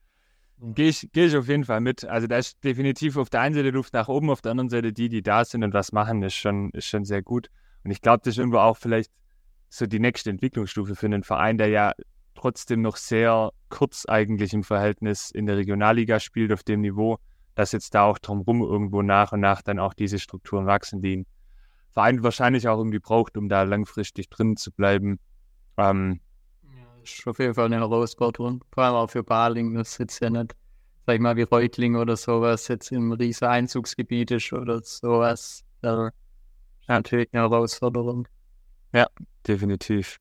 Gehe ich, geh ich auf jeden Fall mit. Also da ist definitiv auf der einen Seite Luft nach oben, auf der anderen Seite die, die da sind und was machen, ist schon, ist schon sehr gut. Und ich glaube, das ist irgendwo auch vielleicht so die nächste Entwicklungsstufe für einen Verein, der ja trotzdem noch sehr kurz eigentlich im Verhältnis in der Regionalliga spielt auf dem Niveau, dass jetzt da auch drumherum irgendwo nach und nach dann auch diese Strukturen wachsen, die ein Verein wahrscheinlich auch irgendwie braucht, um da langfristig drin zu bleiben. Ähm, ist auf jeden Fall eine Herausforderung. Vor allem auch für Baling, das jetzt ja nicht, sag ich mal, wie Reutling oder sowas jetzt im riesen Einzugsgebiet ist oder sowas. Das ist natürlich eine Herausforderung. Ja, definitiv.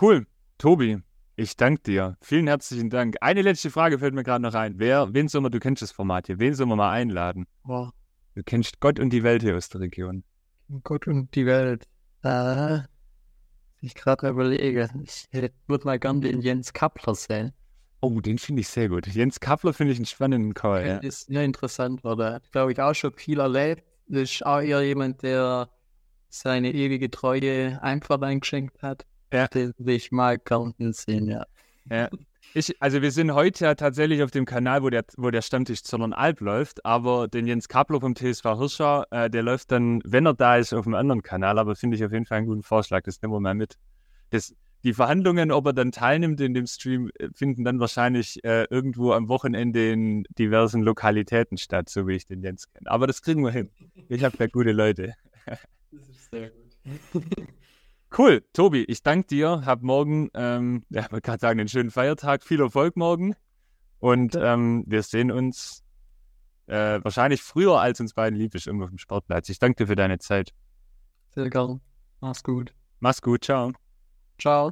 Cool. Tobi, ich danke dir. Vielen herzlichen Dank. Eine letzte Frage fällt mir gerade noch ein. Wer, wen soll man, du kennst das Format hier, wen soll man mal einladen? Oh. Du kennst Gott und die Welt hier aus der Region. Gott und die Welt. Äh, ich gerade überlege, ich würde mal gerne den Jens Kappler sehen. Oh, den finde ich sehr gut. Jens Kappler finde ich einen spannenden Call. Ja. Ist ja interessant, weil der, glaube ich, auch schon viel erlebt. Ist auch eher jemand, der seine ewige Treue einfach eingeschenkt hat. Ja. Den will ich mal gerne sehen, ja. Ja, ich, also wir sind heute ja tatsächlich auf dem Kanal, wo der, wo der Stammtisch Zollernalb läuft, aber den Jens Kapler vom TSV Hirscher, äh, der läuft dann, wenn er da ist, auf einem anderen Kanal, aber finde ich auf jeden Fall einen guten Vorschlag, das nehmen wir mal mit. Das, die Verhandlungen, ob er dann teilnimmt in dem Stream, äh, finden dann wahrscheinlich äh, irgendwo am Wochenende in diversen Lokalitäten statt, so wie ich den Jens kenne. Aber das kriegen wir hin. Ich habe ja gute Leute. das ist sehr gut. Cool, Tobi, ich danke dir. Hab morgen, ähm, ja, man kann sagen, einen schönen Feiertag. Viel Erfolg morgen. Und ähm, wir sehen uns äh, wahrscheinlich früher, als uns beiden lieb ist, irgendwo auf dem Sportplatz. Ich danke dir für deine Zeit. Sehr gern. Mach's gut. Mach's gut, ciao. Ciao.